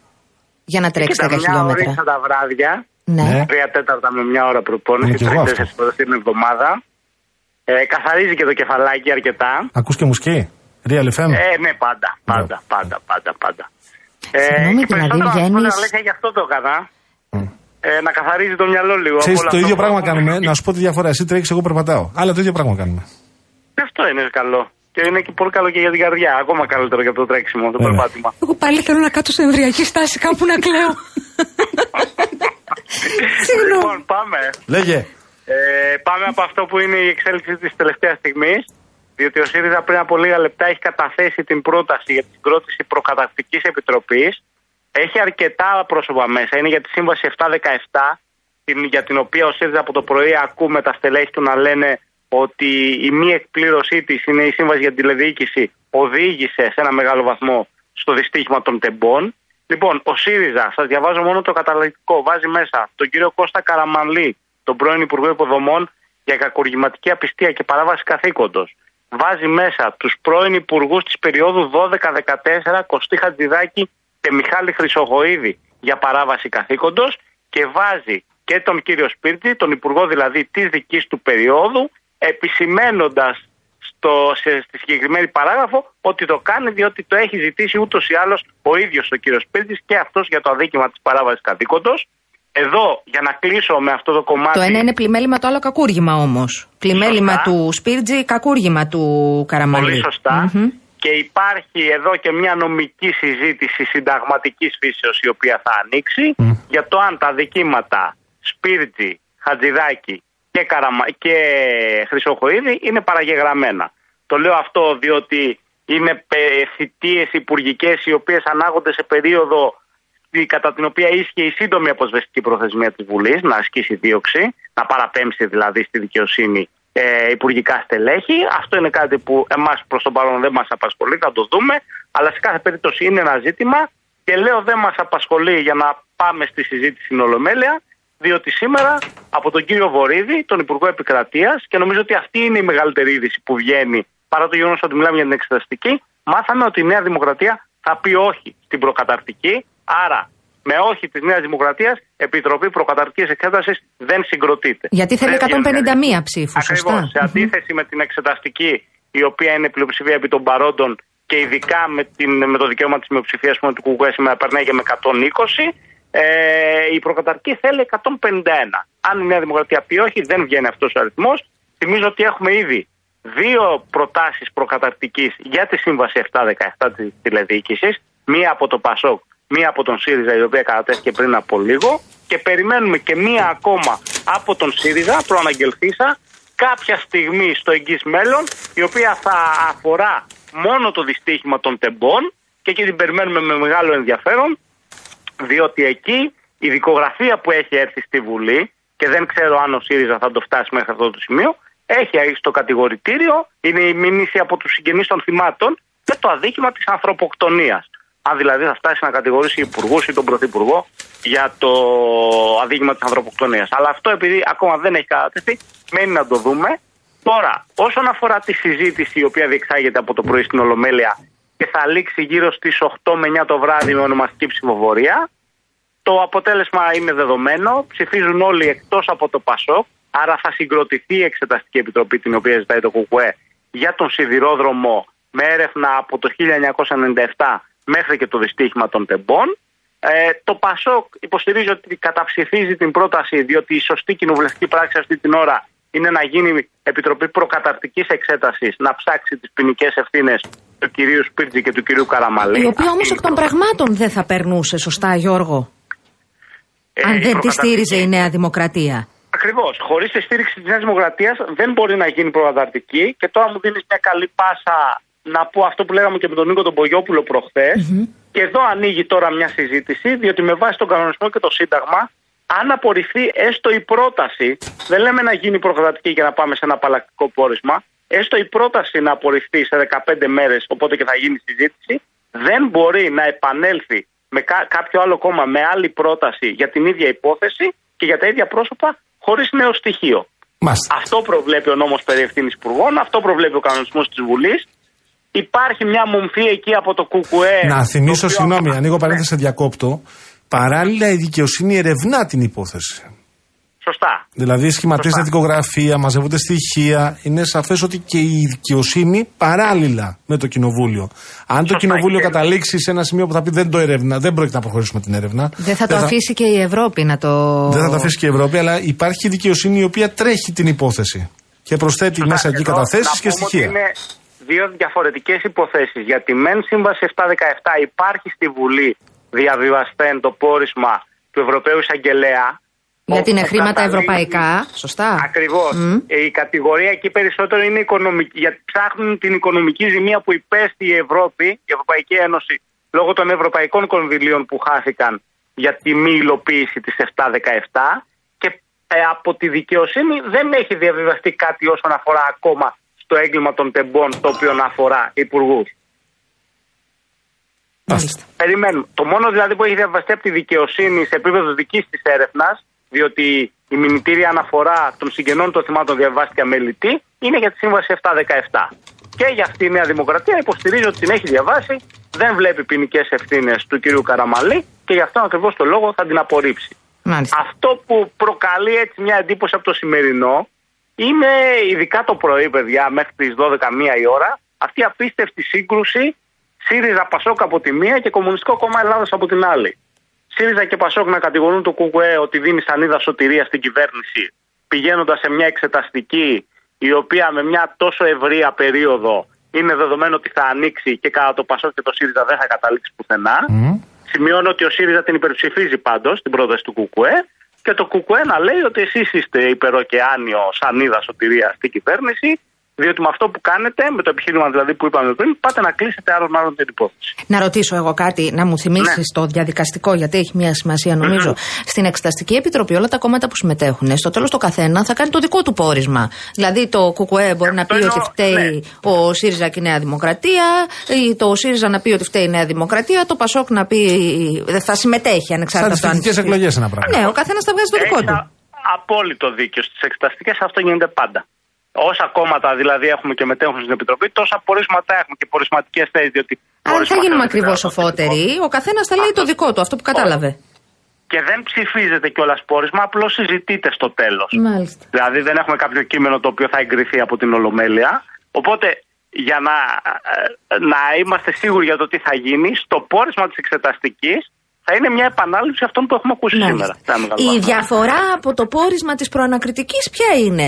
για να τρέξεις 10 Κοίτα, μια χιλιόμετρα. ώρα τα βράδια, Ναι. Ναι. τρία τέταρτα με μια ώρα Είναι προπόνηση, κι εγώ αυτός. τρει-τέσσερι φορέ την εβδομάδα. Ε, καθαρίζει και το κεφαλάκι αρκετά. Ακούς και μουσική; Real FM. Ε, ναι, πάντα, πάντα, πάντα, πάντα, πάντα. Ε, Συγγνώμη, και δηλαδή περισσότερο, να σου πω την βγαίνεις- αλήθεια, γι' αυτό το έκανα. Ε, να καθαρίζει το μυαλό λίγο. Ξέρεις, από όλο το αυτό ίδιο που πράγμα έχουμε. κάνουμε. Να σου πω τη διαφορά. Εσύ τρέχεις, εγώ περπατάω. Αλλά το ίδιο πράγμα κάνουμε. Και Αυτό είναι καλό. Και είναι και πολύ καλό και για την καρδιά. Ακόμα καλύτερο για το τρέξιμο, το Ωραία. περπάτημα. Εγώ πάλι θέλω να κάτσω σε εμβριακή στάση κάπου να κλαίω. Συγγνώμη. Λοιπόν, πάμε. Λέγε. Ε, πάμε από αυτό που είναι η εξέλιξη της τελευταίας στιγμής. Διότι ο ΣΥΡΙΖΑ πριν από λίγα λεπτά έχει καταθέσει την πρόταση για την συγκρότηση προκαταρκτική επιτροπής. Έχει αρκετά πρόσωπα μέσα. Είναι για τη σύμβαση 717, την- για την οποία ο ΣΥΡΙΖΑ από το πρωί ακούμε τα στελέχη του να λένε ότι η μη εκπλήρωσή της είναι η σύμβαση για την τηλεδιοίκηση οδήγησε σε ένα μεγάλο βαθμό στο δυστύχημα των τεμπών. Λοιπόν, ο ΣΥΡΙΖΑ, σας διαβάζω μόνο το καταληκτικό, βάζει μέσα τον κύριο Κώστα Καραμανλή, τον πρώην Υπουργό Υποδομών για κακουργηματική απιστία και παράβαση καθήκοντος. Βάζει μέσα τους πρώην Υπουργούς της περίοδου 12-14, Κωστή Χατζηδάκη και Μιχάλη Χρυσογοίδη για παράβαση καθήκοντος και βάζει και τον κύριο Σπίρτζη, τον Υπουργό δηλαδή της δικής του περίοδου, επισημένοντας στο, σε, στη συγκεκριμένη παράγραφο ότι το κάνει διότι το έχει ζητήσει ούτως ή άλλως ο ίδιος ο κύριος Πίρτης και αυτός για το αδίκημα της παράβασης καθήκοντος. Εδώ, για να κλείσω με αυτό το κομμάτι. Το ένα είναι πλημέλημα, το άλλο κακούργημα όμως. Πλημέλημα Σωστά. του Σπίρτζη, κακούργημα του Καραμαλή. Πολύ σωστά. Μμμ. Και υπάρχει εδώ και μια νομική συζήτηση συνταγματικής φύσεως η οποία θα ανοίξει για το αν τα δικήματα Σπίρτζη, Χατζηδάκη και, Καραμα... και Χρυσοχοίδη είναι παραγεγραμμένα. Το λέω αυτό διότι είναι θητείε υπουργικές οι οποίες ανάγονται σε περίοδο η- κατά την οποία ίσχυε η σύντομη αποσβεστική προθεσμία της Βουλής να ασκήσει δίωξη, να παραπέμψει δηλαδή στη δικαιοσύνη ε, υπουργικά στελέχη. Αυτό είναι κάτι που εμάς προς το παρόν δεν μας απασχολεί, θα το δούμε. Αλλά σε κάθε περίπτωση είναι ένα ζήτημα και λέω δεν μας απασχολεί για να πάμε στη συζήτηση στην Ολομέλεια, διότι σήμερα από τον κύριο Βορύδη, τον Υπουργό Επικρατείας, και νομίζω ότι αυτή είναι η μεγαλύτερη είδηση που βγαίνει, παρά το γεγονός ότι μιλάμε για την εξεταστική, μάθαμε ότι η Νέα Δημοκρατία θα πει όχι στην προκαταρτική. Άρα, με όχι της Νέας Δημοκρατίας, Επιτροπή Προκαταρτικής Εξέτασης δεν συγκροτείται. Γιατί θέλει Δεν γίνεται. 151 ψήφους, Ακριβώς. σωστά. Σε αντίθεση με την εξεταστική, η οποία είναι πλειοψηφία επί των παρόντων και ειδικά με, την, με το δικαίωμα της μειοψηφίας που είναι του Κουκουέ σήμερα περνάει και με 120, ε, η προκαταρκή θέλει 151. Αν η Νέα Δημοκρατία πει όχι, δεν βγαίνει αυτός ο αριθμός. Θυμίζω ότι έχουμε ήδη δύο προτάσεις προκαταρκτικής για τη σύμβαση 717 της τηλεδιοίκησης. Μία από το ΠΑΣΟΚ, μία από τον ΣΥΡΙΖΑ, η οποία κατατέθηκε πριν από λίγο. Και περιμένουμε και μία ακόμα από τον ΣΥΡΙΖΑ, προαναγγελθήσα, κάποια στιγμή στο εγγύς μέλλον, η οποία θα αφορά μόνο το δυστύχημα των τεμπών και εκεί την περιμένουμε με μεγάλο ενδιαφέρον, διότι εκεί η δικογραφία που έχει έρθει στη Βουλή και δεν ξέρω αν ο ΣΥΡΙΖΑ θα το φτάσει μέχρι αυτό το σημείο, έχει στο κατηγορητήριο, είναι η μήνυση από τους συγγενείς των θυμάτων και το αδίκημα της ανθρωποκτονίας. Αν δηλαδή θα φτάσει να κατηγορήσει υπουργούς ή τον πρωθυπουργό για το αδίκημα της ανθρωποκτονίας. Αλλά αυτό επειδή ακόμα δεν έχει κατατεθεί, μένει να το δούμε. Τώρα, όσον αφορά τη συζήτηση η οποία διεξάγεται από το πρωί στην Ολομέλεια και θα λήξει γύρω στις 8 με 9 το βράδυ με ονομαστική ψηφοφορία, το αποτέλεσμα είναι δεδομένο. Ψηφίζουν όλοι εκτός από το ΠΑΣΟΚ. Άρα θα συγκροτηθεί η Εξεταστική Επιτροπή την οποία ζητάει το ΚΚΕ για τον σιδηρόδρομο με έρευνα από το 1997 μέχρι και το δυστύχημα των τεμπών. Ε, το ΠΑΣΟΚ υποστηρίζει ότι καταψηφίζει την πρόταση διότι η σωστή κοινοβουλευτική πράξη αυτή την ώρα είναι να γίνει Επιτροπή Προκαταρτικής Εξέτασης να ψάξει τις ποινικές ευθύνες του κυρίου Σπίρτζη και του κυρίου Καραμαλή. Η οποία όμως Αυτή εκ των είναι η πραγμάτων δεν θα περνούσε, σωστά, Γιώργο; Ε, αν η δεν τη προκαταρκτική- στήριζε η Νέα Δημοκρατία. Ακριβώς. Χωρίς τη στήριξη της Νέας Δημοκρατίας δεν μπορεί να γίνει προκαταρτική. Και τώρα μου δίνεις μια καλή πάσα να πω αυτό που λέγαμε και με τον Νίκο τον Πογιόπουλο προχθές. Και εδώ ανοίγει τώρα μια συζήτηση, διότι με βάση τον κανονισμό και το Σύνταγμα, αν απορριφθεί έστω η πρόταση, δεν λέμε να γίνει προκαταρτική για να πάμε σε ένα απαλλακτικό πόρισμα, έστω η πρόταση να απορριφθεί σε 15 μέρες, οπότε και θα γίνει συζήτηση, δεν μπορεί να επανέλθει με κα- κάποιο άλλο κόμμα με άλλη πρόταση για την ίδια υπόθεση και για τα ίδια πρόσωπα χωρίς νέο στοιχείο. Μάλιστα. Αυτό προβλέπει ο νόμος περί ευθύνης υπουργών, αυτό προβλέπει ο κανονισμός της Βουλής. Υπάρχει μια μομφή εκεί από το ΚΚΕ. Να το θυμίσω, οποίο- συγγνώμη, ανοίγω Ναι, παρένθεση, σε διακόπτω. Παράλληλα, η δικαιοσύνη ερευνά την υπόθεση. Σωστά. Δηλαδή, σχηματίζεται Σωστά. δικογραφία, μαζεύονται στοιχεία. Είναι σαφές ότι και η δικαιοσύνη παράλληλα με το κοινοβούλιο. Αν το Σωστά, κοινοβούλιο και- καταλήξει σε ένα σημείο που θα πει δεν το έρευνα, δεν πρόκειται να προχωρήσουμε την έρευνα. Δεν θα το αφήσει και η Ευρώπη να το. Δεν θα το αφήσει και η Ευρώπη, αλλά υπάρχει δικαιοσύνη η οποία τρέχει την υπόθεση. Και προσθέτει Σωστά. μέσα εκεί Εδώ καταθέσεις να και πούμε ότι στοιχεία. Είναι δύο διαφορετικές υποθέσεις. Για τη ΜΕΝ Σύμβαση 717 υπάρχει στη Βουλή διαβιβαστέν το πόρισμα του Ευρωπαίου Εισαγγελέα. Γιατί είναι όπου χρήματα καταλήγει- ευρωπαϊκά, σωστά. Ακριβώς. Μμ. Η κατηγορία εκεί περισσότερο είναι οικονομική. Γιατί ψάχνουν την οικονομική ζημία που υπέστη η Ευρώπη, η Ευρωπαϊκή Ένωση, λόγω των ευρωπαϊκών κονδυλίων που χάθηκαν για τη μη υλοποίηση της 717. Και ε, από τη δικαιοσύνη δεν έχει διαβιβαστεί κάτι όσον αφορά ακόμα στο έγκλημα των τεμπών, το οποίο αφορά υπουργούς. Μάλιστα. Περιμένουμε. Το μόνο δηλαδή που έχει διαβαστεί από τη δικαιοσύνη σε επίπεδο δικής της έρευνας, διότι η μηνυτήρια αναφορά των συγγενών των θυμάτων διαβάστηκε αμελητή, είναι για τη σύμβαση 717. Και για αυτή η Νέα Δημοκρατία υποστηρίζει ότι την έχει διαβάσει, δεν βλέπει ποινικές ευθύνες του κυρίου Καραμαλή και γι' αυτό ακριβώς το λόγο θα την απορρίψει. Μάλιστα. Αυτό που προκαλεί έτσι μια εντύπωση από το σημερινό είναι ειδικά το πρωί, παιδιά, μέχρι τις 12 μία η ώρα, αυτή η απίστευτη σύγκρουση ΣΥΡΙΖΑ Πασόκ από τη μία και Κομμουνιστικό Κόμμα Ελλάδα από την άλλη. ΣΥΡΙΖΑ και Πασόκ να κατηγορούν το ΚΚΕ ότι δίνει σανίδα σωτηρία στην κυβέρνηση, πηγαίνοντας σε μια εξεταστική η οποία με μια τόσο ευρεία περίοδο είναι δεδομένο ότι θα ανοίξει και κατά το Πασόκ και το ΣΥΡΙΖΑ δεν θα καταλήξει πουθενά. Σημειώνω ότι ο ΣΥΡΙΖΑ την υπερψηφίζει πάντως την πρόταση του ΚΚΕ και το ΚΚΕ να λέει ότι εσείς είστε υπεροκεάνιο σανίδα σωτηρία στην κυβέρνηση, διότι με αυτό που κάνετε, με το επιχείρημα δηλαδή που είπαμε πριν, πάτε να κλείσετε άλλον άλλον την υπόθεση. Να ρωτήσω εγώ κάτι, να μου θυμίσεις Ναι. το διαδικαστικό, γιατί έχει μια σημασία νομίζω. Στην Εξεταστική Επιτροπή, όλα τα κόμματα που συμμετέχουν, στο τέλος το καθένα θα κάνει το δικό του πόρισμα. Δηλαδή το ΚΚΕ μπορεί να πει Αυτό ότι εννοώ, φταίει ναι. ο ΣΥΡΙΖΑ και η Νέα Δημοκρατία, ή το ΣΥΡΙΖΑ να πει ότι φταίει η Νέα Δημοκρατία, το ΠΑΣΟΚ να πει. δεν θα συμμετέχει Σαν ανεξάρτητα τις από το αν φοιτητικέ ψηφίσει. εκλογέ ένα πράγμα. Ναι, ο καθένας θα βγάζει το δικό Έχεις του. α- απόλυτο δίκιο. Στις εξεταστικές αυτό γίνεται πάντα. Όσα κόμματα δηλαδή έχουμε και μετέχουν στην Επιτροπή, τόσα πορίσματα έχουμε και πορισματικέ θέσεις. Διότι Άρα δεν θα πορίσματα γίνουμε δεν ακριβώς χρειάζονται σοφότεροι. Ο καθένας θα λέει το δικό του, αυτό που κατάλαβε. Και δεν ψηφίζεται κιόλας πόρισμα, απλώς συζητείται στο τέλος. Μάλιστα. Δηλαδή δεν έχουμε κάποιο κείμενο το οποίο θα εγκριθεί από την Ολομέλεια. Οπότε για να, ε, να είμαστε σίγουροι για το τι θα γίνει, στο πόρισμα της εξεταστικής θα είναι μια επανάληψη αυτών που έχουμε ακούσει σήμερα. Μάλιστα. σε ένα μεγάλο Η βαθμό. διαφορά από το πόρισμα της προανακριτικής ποια είναι;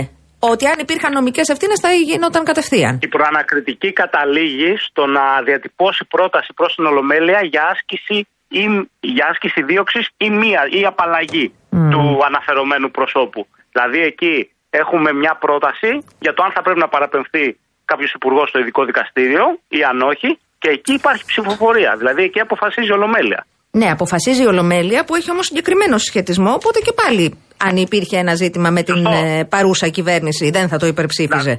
Ότι αν υπήρχαν νομικές ευθύνες θα γινόταν κατευθείαν. Η προανακριτική καταλήγει στο να διατυπώσει πρόταση προς την Ολομέλεια για άσκηση, ή, για άσκηση δίωξης ή, μία, ή απαλλαγή του αναφερομένου προσώπου. Δηλαδή εκεί έχουμε μια πρόταση για το αν θα πρέπει να παραπεμφθεί κάποιος υπουργός στο ειδικό δικαστήριο ή αν όχι και εκεί υπάρχει ψηφοφορία. Δηλαδή εκεί αποφασίζει η Ολομέλεια. Ναι, αποφασίζει η Ολομέλεια που έχει όμως συγκεκριμένο συσχετισμό. Οπότε και πάλι, αν υπήρχε ένα ζήτημα με την Σωστό. ε, παρούσα κυβέρνηση, δεν θα το υπερψήφιζε.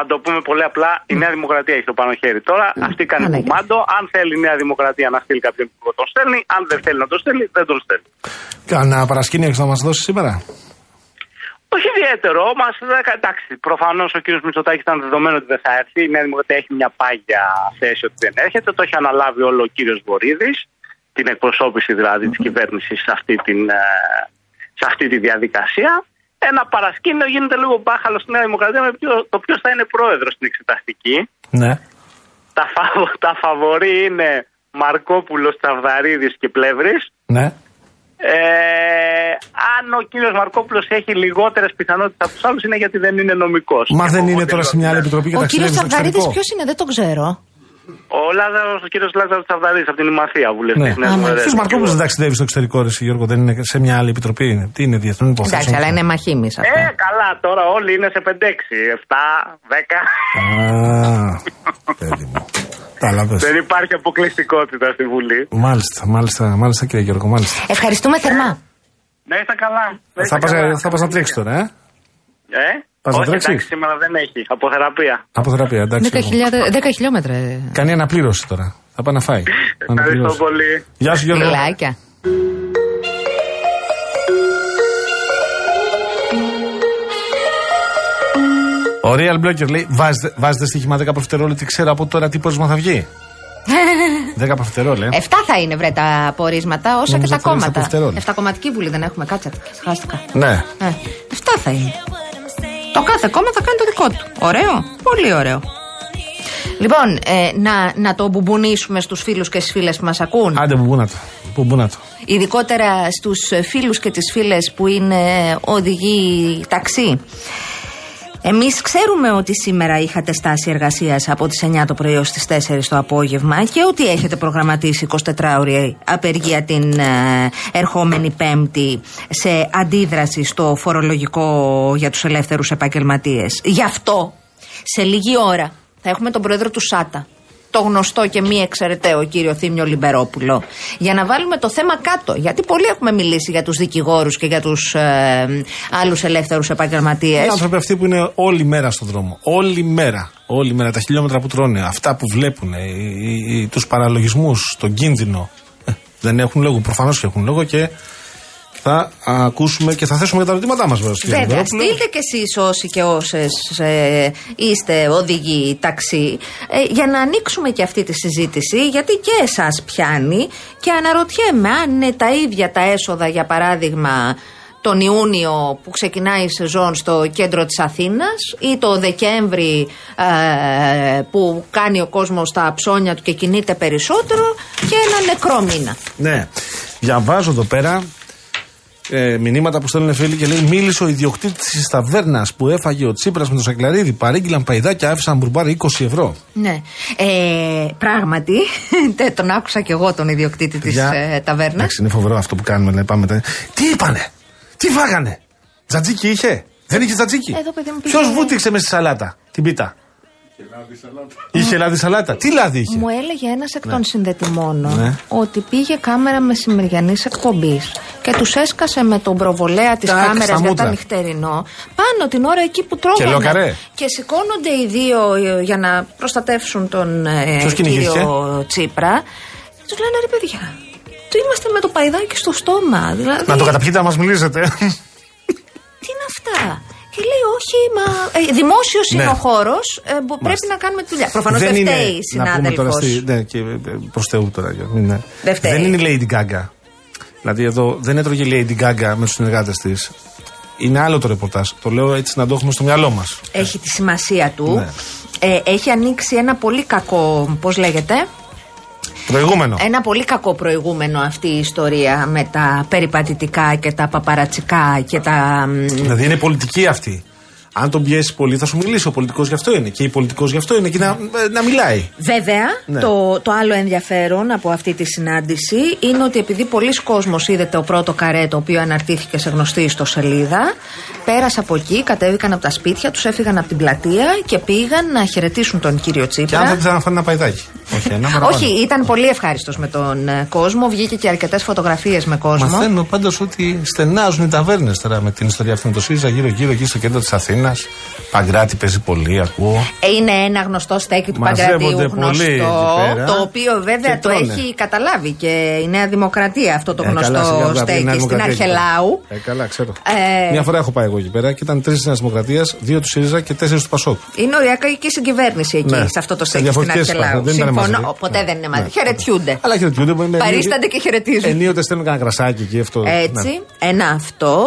Αν το πούμε πολύ απλά, η Νέα Δημοκρατία έχει το πάνω χέρι τώρα. Αυτή κάνει Παναγία. κουμάντο. Αν θέλει η Νέα Δημοκρατία να στείλει κάποιον υπουργό, τον στέλνει. Αν δεν θέλει να τον στέλνει, δεν τον στέλνει. Κανένα παρασκήνιο έχεις να μας δώσεις σήμερα; Όχι ιδιαίτερο, μας εντάξει. Προφανώς ο κύριος Μητσοτάκης ήταν δεδομένο ότι δεν θα έρθει. Η Νέα Δημοκρατία έχει μια πάγια θέση ότι δεν έρχεται. Το έχει αναλάβει όλο ο κύριος Βορύδης. Την εκπροσώπηση δηλαδή της κυβέρνησης σε, αυτή την, ε, σε αυτή τη διαδικασία. Ένα παρασκήνιο γίνεται λίγο μπάχαλο στη Νέα Δημοκρατία με ποιο, το ποιος θα είναι πρόεδρος στην εξεταστική. Ναι. Τα, φαβο- τα φαβορή είναι Μαρκόπουλος, Τσαβδαρίδης και Πλεύρης. Ναι. Ε, αν ο κύριος Μαρκόπουλος έχει λιγότερες πιθανότητες από τους άλλους είναι γιατί δεν είναι νομικός. Μα Και δεν εγώ είναι δεν τώρα λέω, σε μια άλλη ναι. επιτροπή και Ο κύριος ταξιδεύει στο Τσαβδαρίδη εξωτερικό. ποιος είναι, δεν το ξέρω. Ο, Λάζαρος, ο κύριος Λάζαρος Τσαβδαρίδης από την Ημαθία βουλευτής. Ναι. της Νέας Α, Δημοκρατίας. Ποιο Μαρκόπουλος δεν ταξιδεύεις στο εξωτερικό, ρε εσύ, Γιώργο, δεν είναι σε μια άλλη επιτροπή. είναι. Τι είναι, διεθνών υποθέσεων. Εντάξει, αλλά είναι μαχήμης Ε, αυτό. καλά, τώρα όλοι είναι σε 5-6, 7, 10. Α, παιδί μου. Κατάλαβες. Δεν υπάρχει αποκλειστικότητα στη Βουλή. Μάλιστα, μάλιστα, μάλιστα κύριε Γιώργο, μάλιστα. Ευχαριστούμε θερμά. Να είστε καλά. να είστε Θα πας, καλά. θα πας να τρέξεις τώρα, ε. Ε, Πας να όχι, τρέξεις; εντάξει, σήμερα δεν έχει. Από θεραπεία. Από θεραπεία, 10, εντάξει. λοιπόν. χιλιάδε- 10 χιλιόμετρα. ε. Κάνει αναπλήρωση τώρα. Θα πάει να φάει. Ευχαριστώ Αναπλήρωση. πολύ. Γεια σου Γιώργο. Φιλάκια. Ο Real Blocker λέει: Βάζετε, βάζετε στοίχημα 10 προφιτερόλ ότι ξέρω από τώρα τι πόρισμα θα βγει. 10 προφιτερόλ, ε. Εφτά θα είναι βρε τα πορίσματα, όσα και Νόμιζα τα ότι έλεγες κόμματα. αποφτερόλ. Εφτακομματική βουλή δεν έχουμε, κάτσε. Χάστηκα. Ναι. Ε, εφτά θα είναι. Το κάθε κόμμα θα κάνει το δικό του. Ωραίο. Πολύ ωραίο. Λοιπόν, ε, να, να το μπουμπουνίσουμε στους φίλους και στις φίλες που μας ακούν. Άντε, μπουμπούνα το. Μπουμπούνα το. Ειδικότερα στους φίλους και τις φίλες που είναι οδηγοί ταξί. Εμείς ξέρουμε ότι σήμερα είχατε στάση εργασίας από τις 9 το πρωί ως τις 4 το απόγευμα και ότι έχετε προγραμματίσει 24 ώρε απεργία την ε, ερχόμενη Πέμπτη σε αντίδραση στο φορολογικό για τους ελεύθερους επαγγελματίες. Γι' αυτό σε λίγη ώρα θα έχουμε τον πρόεδρο του ΣΑΤΑ το γνωστό και μη εξαιρεταίο κύριο Θήμιο Λιμπερόπουλο, για να βάλουμε το θέμα κάτω. Γιατί πολλοί έχουμε μιλήσει για τους δικηγόρους και για τους ε, άλλους ελεύθερους επαγγελματίες. Οι άνθρωποι αυτοί που είναι όλη μέρα στον δρόμο. Όλη μέρα. Όλη μέρα. Τα χιλιόμετρα που τρώνε. Αυτά που βλέπουν. Τους παραλογισμούς, τον κίνδυνο. Ε, δεν έχουν λόγο. Προφανώς και έχουν λόγο και θα ακούσουμε και θα θέσουμε τα ερωτήματά μας βέβαια. Βέβαια, στείλτε και εσείς όσοι και όσες ε, είστε οδηγοί ταξί, ε, για να ανοίξουμε και αυτή τη συζήτηση, γιατί και εσάς πιάνει και αναρωτιέμαι αν είναι τα ίδια τα έσοδα, για παράδειγμα, τον Ιούνιο που ξεκινάει η σεζόν στο κέντρο της Αθήνας ή το Δεκέμβρη ε, που κάνει ο κόσμος τα ψώνια του και κινείται περισσότερο και ένα νεκρό μήνα. Ναι. Διαβάζω εδώ πέρα ε, μηνύματα που στέλνουν φίλοι και λέει: Μίλησε ο ιδιοκτήτης της ταβέρνας που έφαγε ο Τσίπρας με το Σακλαρίδη. Παρήγγειλαν παϊδάκια, άφησαν μπουρμπάρι 20 ευρώ. Ναι. Ε, πράγματι, τον άκουσα κι εγώ τον ιδιοκτήτη της ε, ταβέρνας. Εντάξει, είναι φοβερό αυτό που κάνουμε. Να πάμε, τι είπανε, τι φάγανε; Τζατζίκι είχε; Δεν είχε τζατζίκι; Ποιος βούτυξε μες στη σαλάτα; Την πίτα. Είχε λάδι σαλάτα. Τι λάδι είχε; Μου έλεγε ένας εκ των ναι. συνδετημόνων ναι. ότι πήγε κάμερα μεσημεριανής εκπομπής και τους έσκασε με τον προβολέα της κάμερας για τα νυχτερινό πάνω την ώρα εκεί που τρώγανε. Και, και σηκώνονται οι δύο ε, για να προστατεύσουν τον ε, κύριο Τσίπρα. Τους λένε ρε παιδιά, του είμαστε με το παϊδάκι στο στόμα. Δηλαδή... Να το καταπιείτε να μας μιλήσετε. Τι είναι αυτά; Και λέει, Όχι, μα. Ε, Δημόσιος ναι. είναι ο χώρος. Ε, πρέπει να κάνουμε τη δουλειά. Προφανώς δεν, δεν φταίει η συνάδελφος. Ναι, και ε, προς Θεού τώρα. Ναι. Δεν, δεν είναι η Lady Gaga. Δηλαδή εδώ δεν έτρωγε η Lady Gaga με τους συνεργάτες της. Είναι άλλο το ρεπορτάζ. Το λέω έτσι να το έχουμε στο μυαλό μας. Έχει τη σημασία του. Ναι. Ε, έχει ανοίξει ένα πολύ κακό, πώς λέγεται, Προηγούμενο. Ένα πολύ κακό προηγούμενο αυτή η ιστορία με τα περιπατητικά και τα παπαρατσικά και τα. Δηλαδή είναι πολιτική αυτή. Αν τον πιέσει πολύ, θα σου μιλήσει. Ο πολιτικός γι' αυτό είναι. Και η πολιτικός γι' αυτό είναι και να, να μιλάει. Βέβαια, ναι. το, το άλλο ενδιαφέρον από αυτή τη συνάντηση είναι ότι επειδή πολλοί κόσμοι είδε το πρώτο καρέ το οποίο αναρτήθηκε σε γνωστή ιστοσελίδα, πέρασε από εκεί, κατέβηκαν από τα σπίτια τους, έφυγαν από την πλατεία και πήγαν να χαιρετήσουν τον κύριο Τσίπρα. Και αν δεν να φάνε ένα παϊδάκι. Όχι, ένα Όχι, ήταν πολύ ευχάριστος με τον ε, κόσμο. Βγήκε και αρκετές φωτογραφίες με κόσμο. Μαθαίνω πάντως ότι στενάζουν οι ταβέρνες τώρα με την ιστορία αυτή με το ΣΥΡΙΖΑ γύρω-γύρω εκεί στο κέντρο της Αθήνας. Αθήνα. Παγκράτη παίζει πολύ, ακούω. Ε, είναι ένα γνωστό στέκι του Παγκρατίου γνωστό. Το οποίο βέβαια το έχει καταλάβει και η Νέα Δημοκρατία αυτό το ε, γνωστό καλά, στέκι στην Αρχελάου. Ε, καλά, ξέρω. Ε, Μια φορά έχω πάει εγώ εκεί πέρα και ήταν τρεις της Νέας Δημοκρατίας, δύο του ΣΥΡΙΖΑ και τέσσερις του Πασόκ. Είναι οριακή συγκυβέρνηση εκεί, ναι. σε αυτό το στέκι στην Αρχελάου. Δεν Συμφωνώ. Ποτέ ναι. δεν είναι μαζί. Ναι. Χαιρετιούνται. Αλλά χαιρετιούνται. Παρίστανται και χαιρετίζουν. Ενίοτε στέλνουν κανένα κρασάκι εκεί αυτό. Έτσι. Ένα αυτό.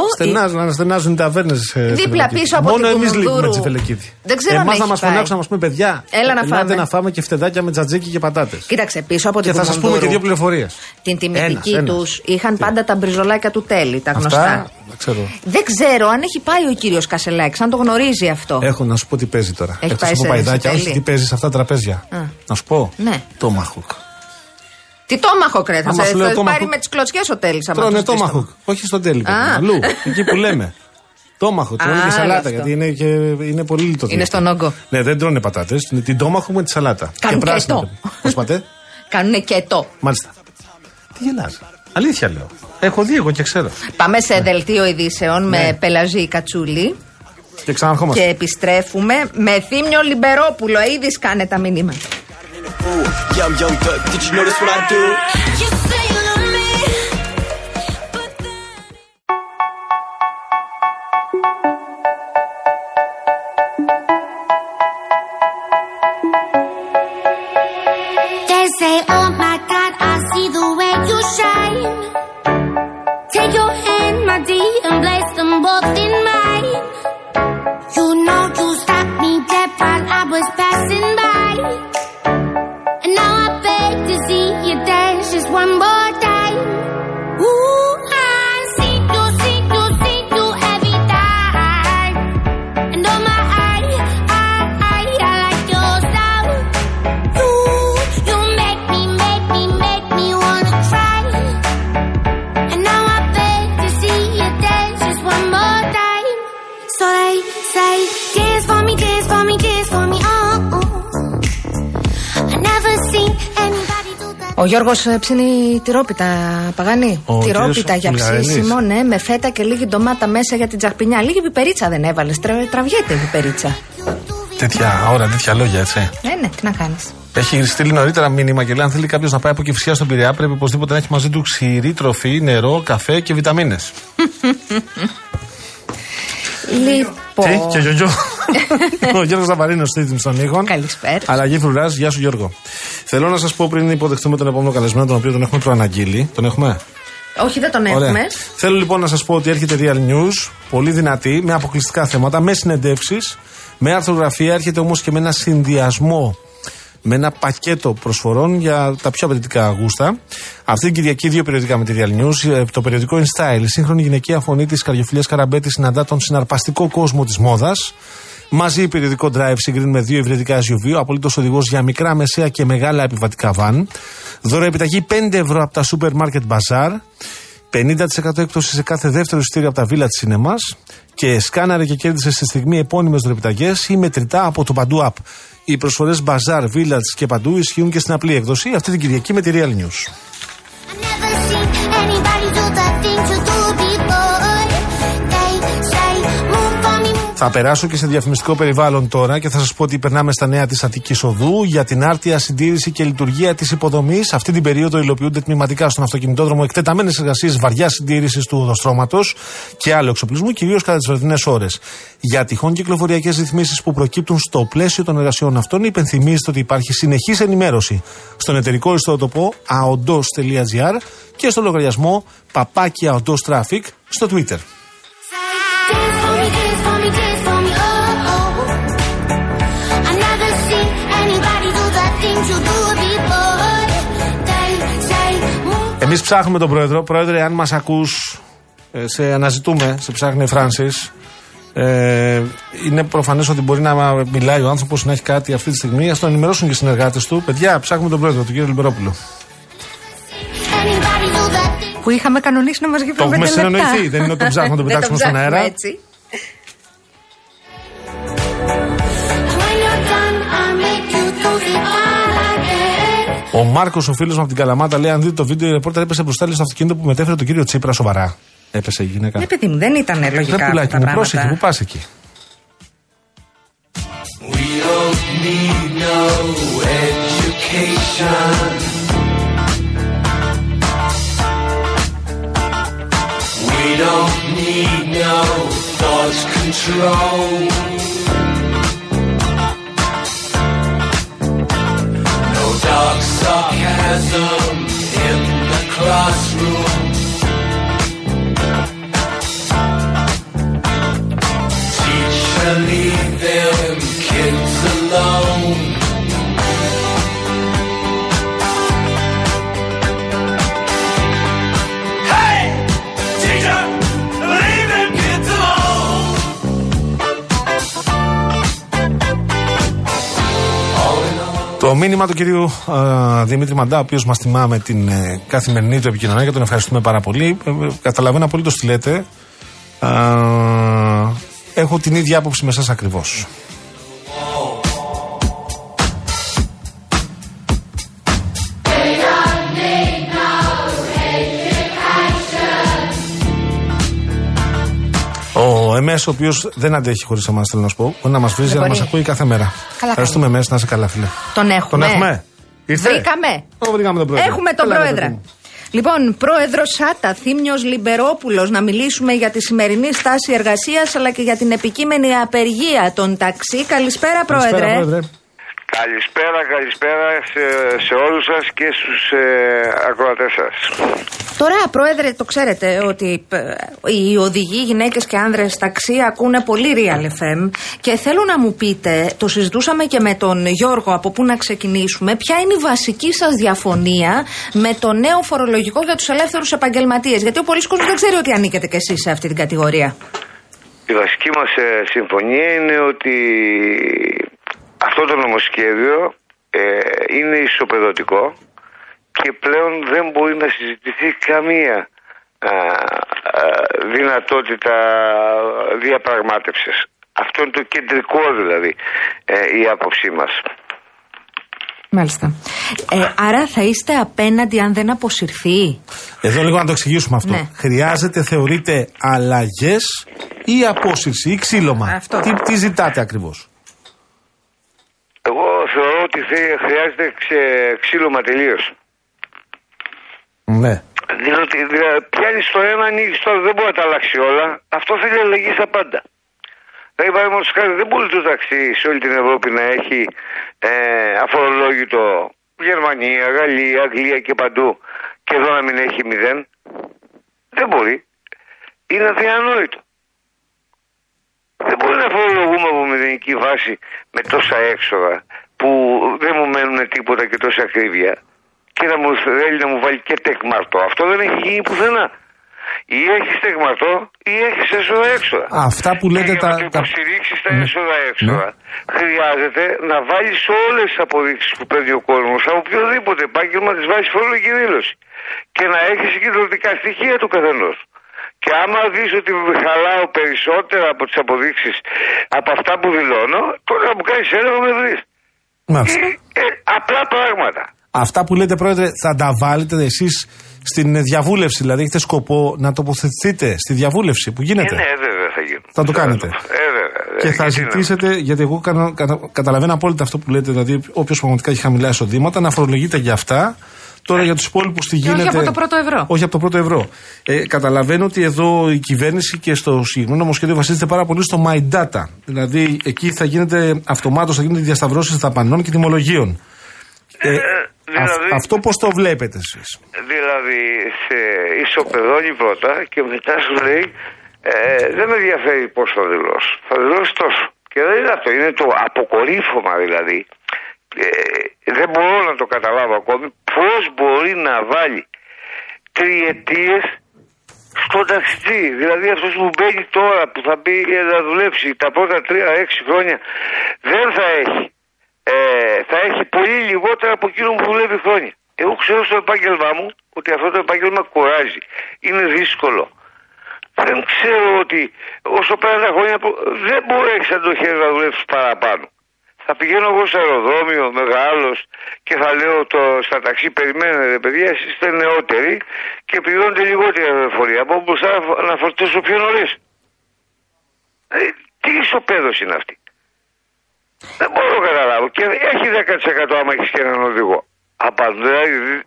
Στενάζουν οι ταβέρνες. Δίπλα πίσω από Μόνο εμεί λείπουμε Τσιφελεκίδη. Δεν ξέρω Εμάς να μα φωνάξουν να μα πούμε παιδιά. Έλα να φάμε. να φάμε και φτεδάκια με τζατζίκι και πατάτες. Κοίταξε πίσω από την Και θα σας πούμε και δύο πληροφορίες. Την τιμητική τους είχαν πάντα τα μπριζολάκια του τέλη, τα γνωστά. Ξέρω. Δεν ξέρω αν έχει πάει ο κύριος Κασελάκης, αν το γνωρίζει αυτό. Έχω να σου πω τι παίζει τώρα. Έχει πάει σε παϊδάκια, όχι τι παίζει σε αυτά τα τραπέζια. Να σου πω. Ναι. Το μαχούκ. Τι το μαχοκρέ, θα σε πάρει με τις κλωτσιές ο τέλης. Τρώνε το μαχούκ. Όχι στο τέλη. Αλλού. Εκεί που λέμε. Τόμαχο, τρώνε και σαλάτα. Γιατί είναι, και, είναι πολύ λιτό. Είναι στον όγκο. Ναι, δεν τρώνε πατάτες. Την τόμαχο με τη σαλάτα. Κάνουν και, και το. Πώ πατέ. Κάνουν και το. Μάλιστα. Τι γελάς. Αλήθεια λέω. Έχω δει εγώ και ξέρω. Πάμε σε ναι. δελτίο ειδήσεων ναι. με πελαζή κατσούλη. Και ξαναρχόμαστε. Και επιστρέφουμε με θύμιο Λιμπερόπουλο. Ήδης σκάνε τα μηνύματα. shine. Ο Γιώργο ψήνει τυρόπιτα, παγανή. Ο τυρόπιτα κύριος για Βουλγαρέλης. ψήσιμο, ναι, με φέτα και λίγη ντομάτα μέσα για την τζαχπινιά. Λίγη πιπερίτσα δεν έβαλες. Τραβιέται η πιπερίτσα. Τέτοια ώρα, τέτοια λόγια, έτσι. Ναι, ναι, τι να κάνεις. Έχει στείλει νωρίτερα μήνυμα και λέει: Αν θέλει κάποιος να πάει από κυφσιά στον Πειραιά, πρέπει οπωσδήποτε να έχει μαζί του ξηρή τροφή, νερό, καφέ και βιταμίνες. Λοιπόν. Τι, και γιογιό. Ο Γιώργος Ζαβαρίνο στήθη στον ήχο. Καλησπέρα. Αλλαγή φρουράς, γεια σου Γιώργο. Θέλω να σας πω πριν υποδεχτούμε τον επόμενο καλεσμένο, τον οποίο τον έχουμε προαναγγείλει. Τον έχουμε; Όχι, δεν τον Ωραία. έχουμε. Θέλω λοιπόν να σας πω ότι έρχεται Real News, πολύ δυνατή, με αποκλειστικά θέματα, με συνεντεύξεις, με αρθρογραφία. Έρχεται όμως και με ένα συνδυασμό, με ένα πακέτο προσφορών για τα πιο απαιτητικά γούστα. Αυτή την Κυριακή, δύο περιοδικά με τη Real News. Ε, Το περιοδικό In Style, η σύγχρονη γυναικεία φωνή της Καριοφιλία Καραμπέτη συναντά τον συναρπαστικό κόσμο της μόδας. Μαζί περιοδικό Drive συγκρίνουμε δύο υβριδικά SUV, απολύτως οδηγός για μικρά, μεσαία και μεγάλα επιβατικά βαν. Δώρο επιταγή 5 ευρώ από τα Supermarket Bazaar. 50% έκπτωση σε κάθε δεύτερο εισιτήριο από τα Village Cinemas και σκάναρε και κέρδισε στη στιγμή επώνυμες δωρεπιταγές ή μετρητά από το Παντού App. Οι προσφορές Bazaar, Village και Παντού ισχύουν και στην απλή εκδοσή αυτή την Κυριακή με τη Real News. Θα περάσω και σε διαφημιστικό περιβάλλον τώρα και θα σας πω ότι περνάμε στα νέα της Αττικής Οδού για την άρτια συντήρηση και λειτουργία της υποδομής. Αυτή την περίοδο υλοποιούνται τμηματικά στον αυτοκινητόδρομο εκτεταμένες εργασίες βαριά συντήρησης του οδοστρώματος και άλλου εξοπλισμού, κυρίως κατά τις βραδινές ώρες. Για τυχόν κυκλοφοριακές ρυθμίσεις που προκύπτουν στο πλαίσιο των εργασιών αυτών, υπενθυμίζεται ότι υπάρχει συνεχής ενημέρωση στον εταιρικό ιστότοπο aondos.gr και στο λογαριασμό παπάκι aondos traffic στο Twitter. Εμείς ψάχνουμε τον πρόεδρο. Πρόεδρε, αν μας ακούς, σε αναζητούμε, σε ψάχνει η Φράνση. Ε, είναι προφανές ότι μπορεί να μιλάει ο άνθρωπος να έχει κάτι αυτή τη στιγμή. Α το ενημερώσουν και οι συνεργάτες του. Παιδιά, ψάχνουμε τον πρόεδρο, τον κύριο Λιμπερόπουλο. anybody do the things Που είχαμε κανονίσει να μας γυρίσει Το έχουμε συνεννοηθεί. Δεν είναι ότι τον ψάχνουμε να τον Δεν πετάξουμε στον ψάχνουμε αέρα. έτσι. Ο Μάρκος, ο φίλος μου από την Καλαμάτα, λέει: Αν δείτε το βίντεο, η ρεπόρτερ έπεσε μπροστά λέει, στο αυτοκίνητο που μετέφερε τον κύριο Τσίπρα σοβαρά. Έπεσε η γυναίκα. Ναι, παιδί μου, δεν ήταν Δεν λογικά αυτά πουλάκι τα μου, πράγματα. πρόσεχε, που πας εκεί. We don't need no education. We don't need no thought control. Sarcasm in the classroom. Teacher, leave them kids alone. Το μήνυμα του κυρίου α, Δημήτρη Μαντά, ο οποίος μας τιμά με την ε, καθημερινή του επικοινωνία και τον ευχαριστούμε πάρα πολύ. Ε, ε, καταλαβαίνω απολύτως τι λέτε. Α, έχω την ίδια άποψη με εσά ακριβώς. Ο Εμέ, ο οποίος δεν αντέχει χωρίς εμάς, θέλω να σου πω, μπορεί να μας βρίζει, Δεν να μας μπορεί. ακούει κάθε μέρα. κάνει. Ευχαριστούμε, Εμέ, να είσαι καλά, φίλε. Τον έχουμε. Τον έχουμε; Ήρθε; Βρήκαμε. Το βρήκαμε τον πρόεδρο. Έχουμε τον Έλα, ρε, πρόεδρο. παιδί μου. Λοιπόν, πρόεδρος Σάτα, Θήμιος Λιμπερόπουλος, να μιλήσουμε για τη σημερινή στάση εργασίας αλλά και για την επικείμενη απεργία των ταξί. Καλησπέρα, πρόεδρε. Καλησπέρα, πρόεδρε. Καλησπέρα, καλησπέρα σε, σε όλους σας και στους ε, ακροατές σας. Τώρα, πρόεδρε, το ξέρετε ότι ε, οι οδηγοί, γυναίκες και άνδρες ταξί ακούνε πολύ Real FM και θέλω να μου πείτε, το συζητούσαμε και με τον Γιώργο από πού να ξεκινήσουμε, ποια είναι η βασική σας διαφωνία με το νέο φορολογικό για τους ελεύθερους επαγγελματίες; Γιατί ο πολλή κόσμος δεν ξέρει ότι ανήκετε κι εσείς σε αυτή την κατηγορία. Η βασική μας ε, συμφωνία είναι ότι αυτό το νομοσχέδιο ε, είναι ισοπεδωτικό και πλέον δεν μπορεί να συζητηθεί καμία α, α, δυνατότητα διαπραγμάτευσης. Αυτό είναι το κεντρικό δηλαδή ε, η άποψή μας. Μάλιστα. Ε, άρα θα είστε απέναντι αν δεν αποσυρθεί; Εδώ λίγο να το εξηγήσουμε αυτό. Ναι. Χρειάζεται, θεωρείτε, αλλαγές ή απόσυρση ή ξύλωμα; Αυτό. Τι, τι ζητάτε ακριβώς; Εγώ θεωρώ ότι θε- χρειάζεται ξε, ξύλωμα τελείως. Ναι. Διότι δηλαδή, πιάνεις το ένα, ανοίγεις το άλλο. Δεν μπορεί να τα αλλάξει όλα. Αυτό θέλει αλλαγή στα πάντα. Δηλαδή, παραδείγματος χάρη, δεν μπορεί το ταξί σε όλη την Ευρώπη να έχει ε, αφορολόγητο Γερμανία, Γαλλία, Αγγλία και παντού και εδώ να μην έχει μηδέν. Δεν μπορεί. Είναι αδιανόητο. Δεν μπορεί να φορολογούμε από μηδενική βάση με τόσα έξοδα που δεν μου μένουν τίποτα και τόσα ακρίβεια και να μου θέλει να μου βάλει και τεκμαρτό. Αυτό δεν έχει γίνει πουθενά. Ή έχεις τεκμαρτό ή έχεις έσοδα έξοδα. Αυτά που λέτε και τα- για να το τα- υποστηρίξεις τα Ναι. έσοδα έξοδα, χρειάζεται να βάλεις όλες τις αποδείξεις που παίρνει ο κόσμος από οποιοδήποτε επάγγελμα τη βάση φορολογική δήλωση. Και να έχεις συγκεντρωτικά στοιχεία του καθενός. Και άμα δεις ότι χαλάω περισσότερα από τις αποδείξεις από αυτά που δηλώνω, τότε να μου κάνεις έλεγχο με βρει. Μάλιστα. Ε, απλά πράγματα. Αυτά που λέτε, Πρόεδρε, θα τα βάλετε εσείς στην διαβούλευση. Δηλαδή, έχετε σκοπό να τοποθετηθείτε στη διαβούλευση που Ε, γίνεται. ναι, βέβαια θα γίνουν. Θα το κάνετε. Ε, βέβαια. Και Ε, θα γιατί να- ζητήσετε, γιατί εγώ κατα- κατα- καταλαβαίνω απόλυτα αυτό που λέτε, δηλαδή όποιος πραγματικά έχει χαμηλά εισοδήματα να φορολογείται για αυτά. Τώρα για τους υπόλοιπους τι όχι γίνεται; από το πρώτο ευρώ. Όχι από το πρώτο ευρώ. Ε, καταλαβαίνω ότι εδώ η κυβέρνηση και στο συγκεκριμένο νομοσχέδιο βασίζεται πάρα πολύ στο My Data. Δηλαδή εκεί θα γίνεται αυτομάτως θα γίνονται διασταυρώσεις δαπανών και τιμολογίων. Ε, δηλαδή- αυ- αυτό πώς το βλέπετε εσείς; Δηλαδή σε ισοπεδώνει πρώτα και μετά σου λέει ε, δεν με ενδιαφέρει πώς θα δηλώσω. Θα δηλώσω τόσο. Και δεν είναι αυτό. Είναι το αποκορύφωμα δηλαδή. Ε, δεν μπορώ να το καταλάβω ακόμη πώς μπορεί να βάλει τριετίες στον ταξιτζή; Δηλαδή αυτός που μπαίνει τώρα που θα μπει να δουλέψει τα πρώτα τρία-έξι χρόνια δεν θα έχει. Ε, θα έχει πολύ λιγότερα από εκείνο που δουλεύει χρόνια. Εγώ ξέρω στο επάγγελμά μου ότι αυτό το επάγγελμα κουράζει. Είναι δύσκολο. Δεν ξέρω ότι όσο πέραν τα χρόνια που- δεν μπορεί να το χέρι να δουλέψεις παραπάνω. Θα πηγαίνω εγώ στο αεροδρόμιο μεγάλος και θα λέω το, στα ταξί περιμένετε παιδιά, εσείς είστε νεότεροι και πληρώνετε λιγότερη αεροφορία. Από μπροστά να- να φορτώσω πιο νωρίς. Ε, τι ισοπαίδωση είναι αυτή. Δεν μπορώ να καταλάβω. Και έχει 10% άμα έχεις και έναν οδηγό. Απαντού, δηλαδή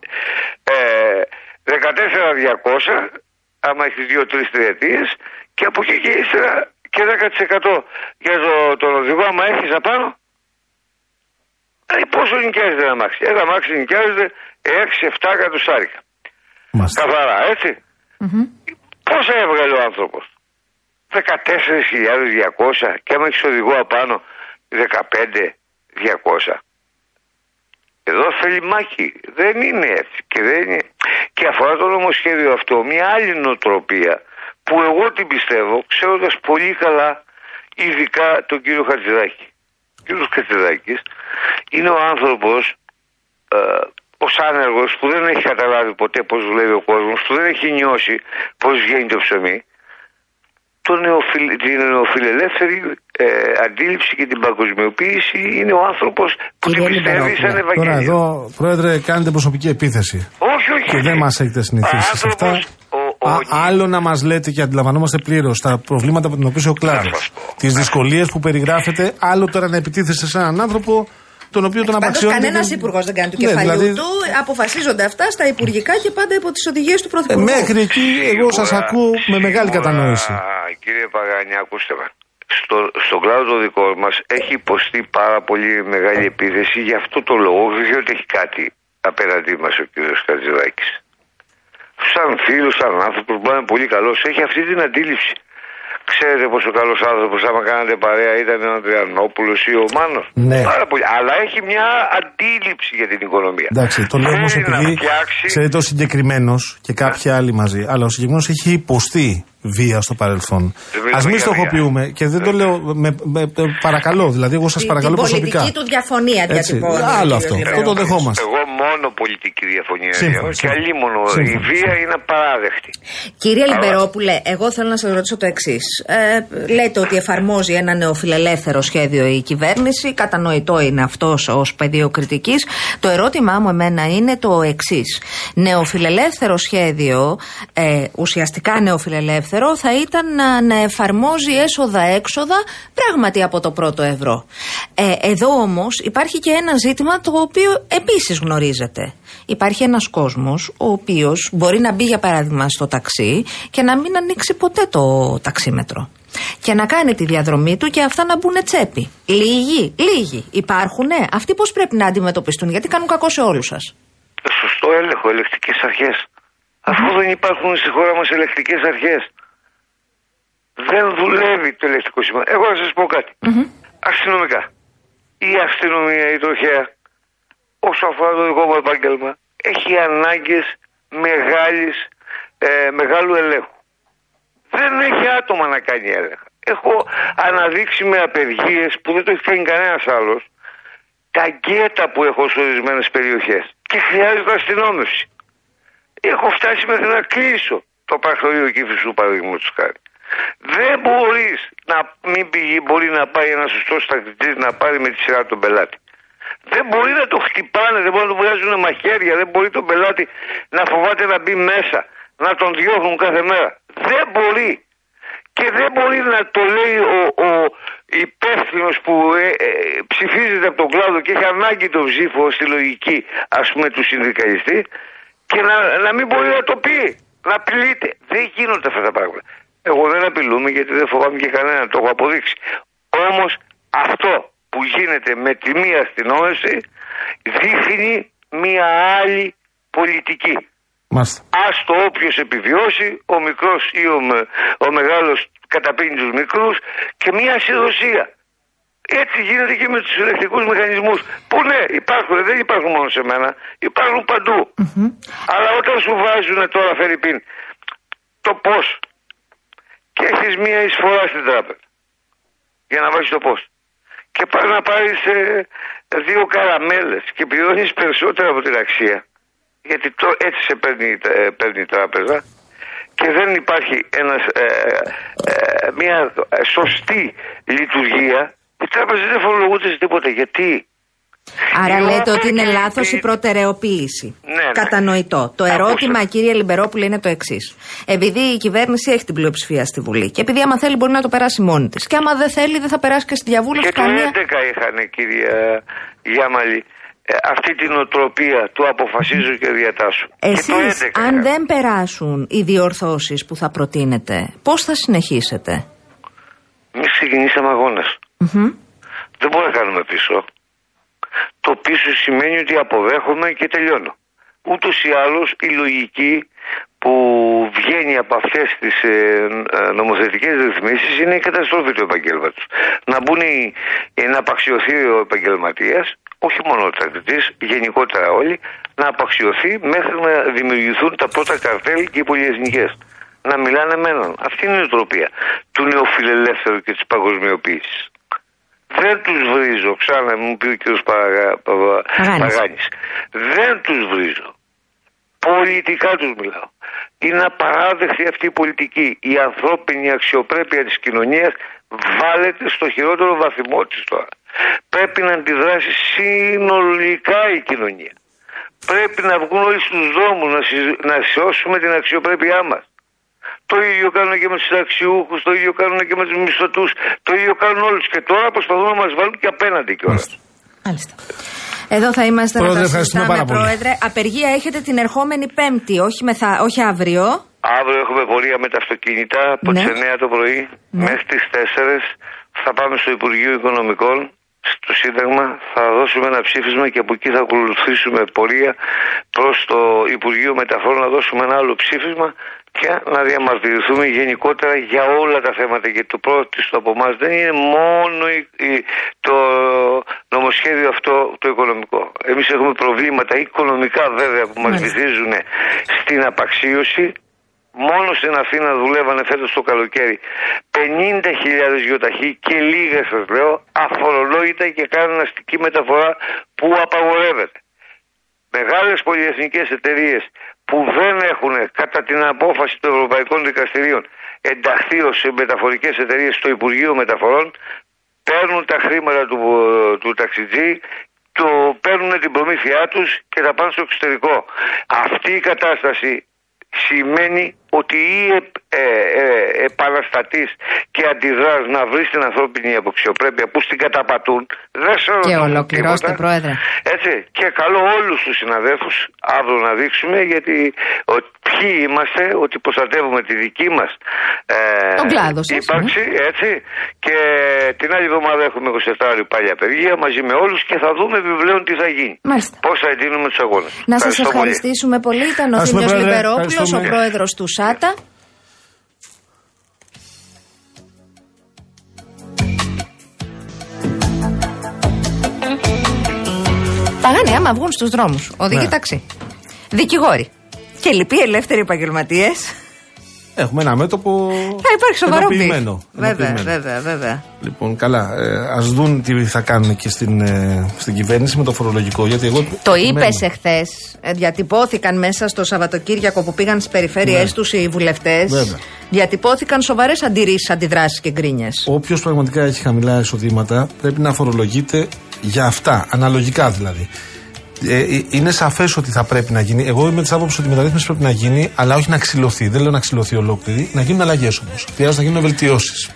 ε, 14-200 άμα έχεις δύο-τρεις τριετίες και από εκεί και ύστερα και 10% για το, τον οδηγό άμα έχεις απάνω. Ε, πόσο νοικιάζεται ένα αμάξι. Ένα αμάξι νοικιάζεται 6-7 εκατοστάρικα. Μάλιστα. Καθαρά, έτσι. Πόσα έβγαλε ο άνθρωπος; 14.200 και άμα έχεις οδηγό απάνω 15.200. Εδώ θέλει μάχη. Δεν είναι έτσι. Και, δεν είναι... και αφορά το νομοσχέδιο αυτό μια άλλη νοοτροπία που εγώ την πιστεύω ξέροντας πολύ καλά ειδικά τον κύριο Χατζηδάκη. Ο κύριος Χατζηδάκης είναι ο άνθρωπος ε, ως άνεργος που δεν έχει καταλάβει ποτέ πώς δουλεύει ο κόσμος, που δεν έχει νιώσει πώς βγαίνει το ψωμί, το νεοφιλ, την νεοφιλελεύθερη ε, αντίληψη και την παγκοσμιοποίηση είναι ο άνθρωπος που την Κύριε πιστεύει σαν Λιμπερόπουλε, Τώρα Ευαγγέλιο. εδώ, Πρόεδρε, κάνετε προσωπική επίθεση. Όχι, όχι. Και δεν μας έχετε συνηθίσει σε αυτά. Άνθρωπος, ο- ο- Α, άλλο να μας λέτε και αντιλαμβανόμαστε πλήρως τα προβλήματα που αντιμετωπίζει ο κλάδος, σας πω. τις δυσκολίες που περιγράφετε, άλλο τώρα να επιτίθεστε σε έναν άνθρωπο τον οποίο τον Πάντω απαξιώνετε. κανένας και- υπουργός δεν κάνει του Ναι, κεφαλιού δηλαδή, του. Αποφασίζονται αυτά στα υπουργικά και πάντα υπό τις οδηγίες του ε, Πρωθυπουργού. μέχρι εκεί εγώ σας Σίγουρα, ακούω με μεγάλη σίγουρα, κατανόηση. Κύριε Παγάνη, ακούστε με. Στο, στον κλάδο το δικό μας έχει υποστεί πάρα πολύ μεγάλη επίθεση για αυτό το λόγο. Όχι ότι έχει κάτι απέναντί μας ο κύριος Κατζηδάκη. Σαν φίλος, σαν άνθρωπος που είναι πολύ καλός, έχει αυτή την αντίληψη. Ξέρετε πόσο καλός άνθρωπος, άμα κάνατε παρέα, ήταν ο Ανδριανόπουλος ή ο Μάνος. Ναι. Πάρα πολύ. Αλλά έχει μια αντίληψη για την οικονομία. Εντάξει, το λέω όμως Θέλει να επειδή φτιάξει ξέρετε ο συγκεκριμένος και κάποιοι άλλοι μαζί, αλλά ο συγκεκριμένος έχει υποστεί βία στο παρελθόν. Δεν μιλάμε Α μην για στοχοποιούμε και δεν το λέω. Με, με- με- παρακαλώ, δηλαδή, εγώ σας Την- παρακαλώ την προσωπικά. πολιτική του διαφωνία Έτσι. διατυπώνει. ο Άλλο κύριος αυτό. Λιμπερόπουλος. Αυτό το δεχόμαστε. Εγώ μόνο πολιτική διαφωνία Σύμφωνα, λέω. Και σύμφωνα. αλλήμωνο. Η Σύμφωνα. βία είναι απαράδεκτη. Κύριε Λιμπερόπουλε, εγώ θέλω να σας ρωτήσω το εξής. Ε, λέτε ότι εφαρμόζει ένα νεοφιλελεύθερο σχέδιο η κυβέρνηση. Κατανοητό είναι αυτός ως πεδίο κριτικής. Το ερώτημά μου εμένα είναι το εξής. Νεοφιλελεύθερο σχέδιο, ε, ουσιαστικά νεοφιλελεύθερο, θα ήταν να, να εφαρμόζει έσοδα-έξοδα πράγματι από το πρώτο ευρώ. Ε, εδώ όμως υπάρχει και ένα ζήτημα το οποίο επίσης γνωρίζετε. Υπάρχει ένας κόσμος ο οποίος μπορεί να μπει για παράδειγμα στο ταξί και να μην ανοίξει ποτέ το ταξίμετρο. Και να κάνει τη διαδρομή του και αυτά να μπουν τσέπη. Λίγοι, λίγοι. Υπάρχουν, Αυτοί πώς πρέπει να αντιμετωπιστούν, γιατί κάνουν κακό σε όλους σας. Σωστό έλεγχο, ελεκτικές αρχές. Αφού δεν υπάρχουν στη χώρα μας ελεκτικές αρχές, δεν δουλεύει το ελεκτικό σύστημα. Εγώ να σας πω κάτι. Αστυνομικά. Η αστυνομία, η τροχέα, όσο αφορά το δικό μου επάγγελμα, έχει ανάγκες ε, μεγάλου ελέγχου. Δεν έχει άτομα να κάνει έλεγχα. Έχω αναδείξει με απεργίες που δεν το έχει κάνει κανένας άλλος τα γκέτα που έχω σε ορισμένες περιοχές και χρειάζεται αστυνόμευση. Έχω φτάσει μέχρι να κλείσω το πρακτορείο Κύφισου παραδείγματος χάρη. Δεν μπορείς να μην πηγεί, μπορεί να πάει ένας σωστός τακτητή να πάρει με τη σειρά τον πελάτη. Δεν μπορεί να το χτυπάνε, δεν μπορεί να του βγάζουν μαχαίρια, δεν μπορεί τον πελάτη να φοβάται να μπει μέσα, να τον διώχνουν κάθε μέρα. Δεν μπορεί. Και δεν μπορεί να το λέει ο, ο υπεύθυνος που ε, ε, ψηφίζεται από τον κλάδο και έχει ανάγκη το ψήφο στη λογική ας πούμε του συνδικαλιστή και να, να μην μπορεί να το πει. Να απειλείται. Δεν γίνονται αυτά τα πράγματα. Εγώ δεν απειλούμε γιατί δεν φοβάμαι και κανένα, το έχω αποδείξει. Όμως αυτό που γίνεται με τη μία αστυνόμευση δείχνει μία άλλη πολιτική. Μάλιστα. Άστο όποιος επιβιώσει, ο μικρός ή ο, με- ο μεγάλος καταπίνει τους μικρούς και μια ασυδοσία. Έτσι γίνεται και με τους ελεκτικούς μηχανισμούς. Που ναι, υπάρχουν, δεν υπάρχουν μόνο σε μένα, υπάρχουν παντού. Αλλά όταν σου βάζουν τώρα, Φερρυπίν, το πώς και έχεις μια εισφορά στην τράπεζα για να βάζεις το πώ. Και πας να πάρεις δύο καραμέλες και πληρώνεις περισσότερα από την αξία γιατί το, έτσι σε παίρνει, ε, παίρνει η τράπεζα και δεν υπάρχει ένας, ε, ε, μια σωστή λειτουργία, οι τράπεζες δεν φορολογούνται σε τίποτα. Γιατί; Άρα Η λέτε ώρα ότι είναι και λάθος η η- προτεραιοποίηση. Ναι, ναι. Κατανοητό. Το Άκουσα. ερώτημα, κύριε Λιμπερόπουλε, είναι το εξής. Επειδή η κυβέρνηση έχει την πλειοψηφία στη Βουλή και επειδή άμα θέλει μπορεί να το περάσει μόνη της. Και άμα δεν θέλει, δεν θα περάσει και στη διαβούλευση Και το καμία. 11 είχαν, κυρία Γιάμαλη, ε, αυτή την οτροπία του αποφασίζω και διατάσσω. Και Εσείς, το 11 αν είχαν. δεν περάσουν οι διορθώσεις που θα προτείνετε, πώς θα συνεχίσετε; Εμείς ξεκινήσαμε αγώνας. Μμμ. Δεν μπορούμε να κάνουμε πίσω. Το πίσω σημαίνει ότι αποδέχομαι και τελειώνω. Ούτως ή άλλως η λογική που βγαίνει από αυτές τις ε, ε, νομοθετικές ρυθμίσεις είναι η καταστροφή του επαγγέλματος. Να μπουν οι, ε, να απαξιωθεί ο επαγγελματίας, όχι μόνο ο τρακτητή, γενικότερα όλοι, να απαξιωθεί μέχρι να δημιουργηθούν τα πρώτα καρτέλ και οι πολυεθνικές. Να μιλάνε με έναν. Αυτή είναι η νοοτροπία του νεοφιλελεύθερου και της παγκοσμιοποίησης. Δεν τους βρίζω, ξανά μου πει ο κ. Παγα... Παγα- Παγάνης. Παγάνης. Δεν τους βρίζω. Πολιτικά τους μιλάω. Είναι απαράδεκτη αυτή η πολιτική. Η ανθρώπινη αξιοπρέπεια της κοινωνίας βάλεται στο χειρότερο βαθμό της τώρα. Πρέπει να αντιδράσει συνολικά η κοινωνία. Πρέπει να βγουν όλοι στους δρόμους να, συ- να σώσουμε την αξιοπρέπειά μας. Το ίδιο κάνουν και με τους συνταξιούχους, το ίδιο κάνουν και με τους μισθωτούς, το ίδιο κάνουν όλους. Και τώρα προσπαθούν να μας βάλουν και απέναντι κιόλας. Μάλιστα. Μάλιστα. Εδώ θα είμαστε Πρόεδρε, να τα ευχαριστούμε συζητάμε, πάρα πολύ. Πρόεδρε. Απεργία έχετε την ερχόμενη Πέμπτη, όχι, μεθα... όχι αύριο. Αύριο έχουμε πορεία με τα αυτοκίνητα από Ναι. τι 9 το πρωί Ναι. μέχρι τις 4. Θα πάμε στο Υπουργείο Οικονομικών, στο Σύνταγμα. Θα δώσουμε ένα ψήφισμα και από εκεί θα ακολουθήσουμε πορεία προς το Υπουργείο Μεταφορών να δώσουμε ένα άλλο ψήφισμα και να διαμαρτυρηθούμε γενικότερα για όλα τα θέματα. Γιατί το πρώτο από εμάς δεν είναι μόνο η- η- το νομοσχέδιο αυτό το οικονομικό. Εμείς έχουμε προβλήματα οικονομικά βέβαια που μας Μάλιστα. βυθίζουν στην απαξίωση Μόνος στην Αθήνα δουλεύανε φέτος το καλοκαίρι 50.000 γιοταχή και λίγα σας λέω αφορολόγητα και κάνουν αστική μεταφορά που απαγορεύεται. Μεγάλες πολυεθνικές εταιρείες που δεν έχουν κατά την απόφαση των Ευρωπαϊκών Δικαστηρίων ενταχθεί ως μεταφορικές εταιρείες στο Υπουργείο Μεταφορών παίρνουν τα χρήματα του, του ταξιτζή το παίρνουν την προμήθειά τους και τα πάνε στο εξωτερικό. Αυτή η κατάσταση σημαίνει ότι ή ε, ε, ε, επαναστατείς και αντιδράς να βρεις την ανθρώπινη αποξιοπρέπεια που στην καταπατούν δεν σε Και ρωτούν ολοκληρώστε, τίποτα. Πρόεδρε. Έτσι, και καλό όλους τους συναδέλφους αύριο να δείξουμε γιατί ο, ποιοι είμαστε, ότι προστατεύουμε τη δική μας ε, Τον κλάδο σας, ύπαρξη, έτσι, και την άλλη εβδομάδα έχουμε 27 ώρες πάλι απεργία μαζί με όλους και θα δούμε επιπλέον τι θα γίνει. Μάλιστα. Πώς θα εντείνουμε τους αγώνες. Να σας Ευχαριστώ πολύ. ευχαριστήσουμε πολύ. Ήταν ο Ευχαριστούμε, Θήμιος Πρόεδρε. Λιμπερόπουλο, ο Ευχαριστούμε. πρόεδρος του ΣΑΤΑ. Παγάνι, άμα βγουν στους δρόμους, οδηγεί Ναι. ταξί. Δικηγόροι. Και λοιποί ελεύθεροι επαγγελματίες. Έχουμε ένα μέτωπο. Θα υπάρχει σοβαρό πικ. ενοποιημένο. Βέβαια, Ενοποιημένο. βέβαια, βέβαια. Λοιπόν, καλά. Ε, Α δουν τι θα κάνουν και στην, ε, στην κυβέρνηση με το φορολογικό. Γιατί εγώ Το περιμένω. είπες εχθές. Διατυπώθηκαν μέσα στο Σαββατοκύριακο που πήγαν στις περιφέρειές Ναι. τους οι βουλευτές. Βέβαια. Διατυπώθηκαν σοβαρές αντιρρήσεις, αντιδράσεις και γκρίνιες. Όποιος πραγματικά έχει χαμηλά εισοδήματα πρέπει να φορολογείται για αυτά, αναλογικά δηλαδή. Ε, ε, είναι σαφές ότι θα πρέπει να γίνει. Εγώ είμαι της άποψης ότι η μεταρρύθμιση πρέπει να γίνει, αλλά όχι να ξυλωθεί. Δεν λέω να ξυλωθεί ολόκληρη, να γίνουν αλλαγές όμως. Χρειάζεται να γίνουν βελτιώσεις.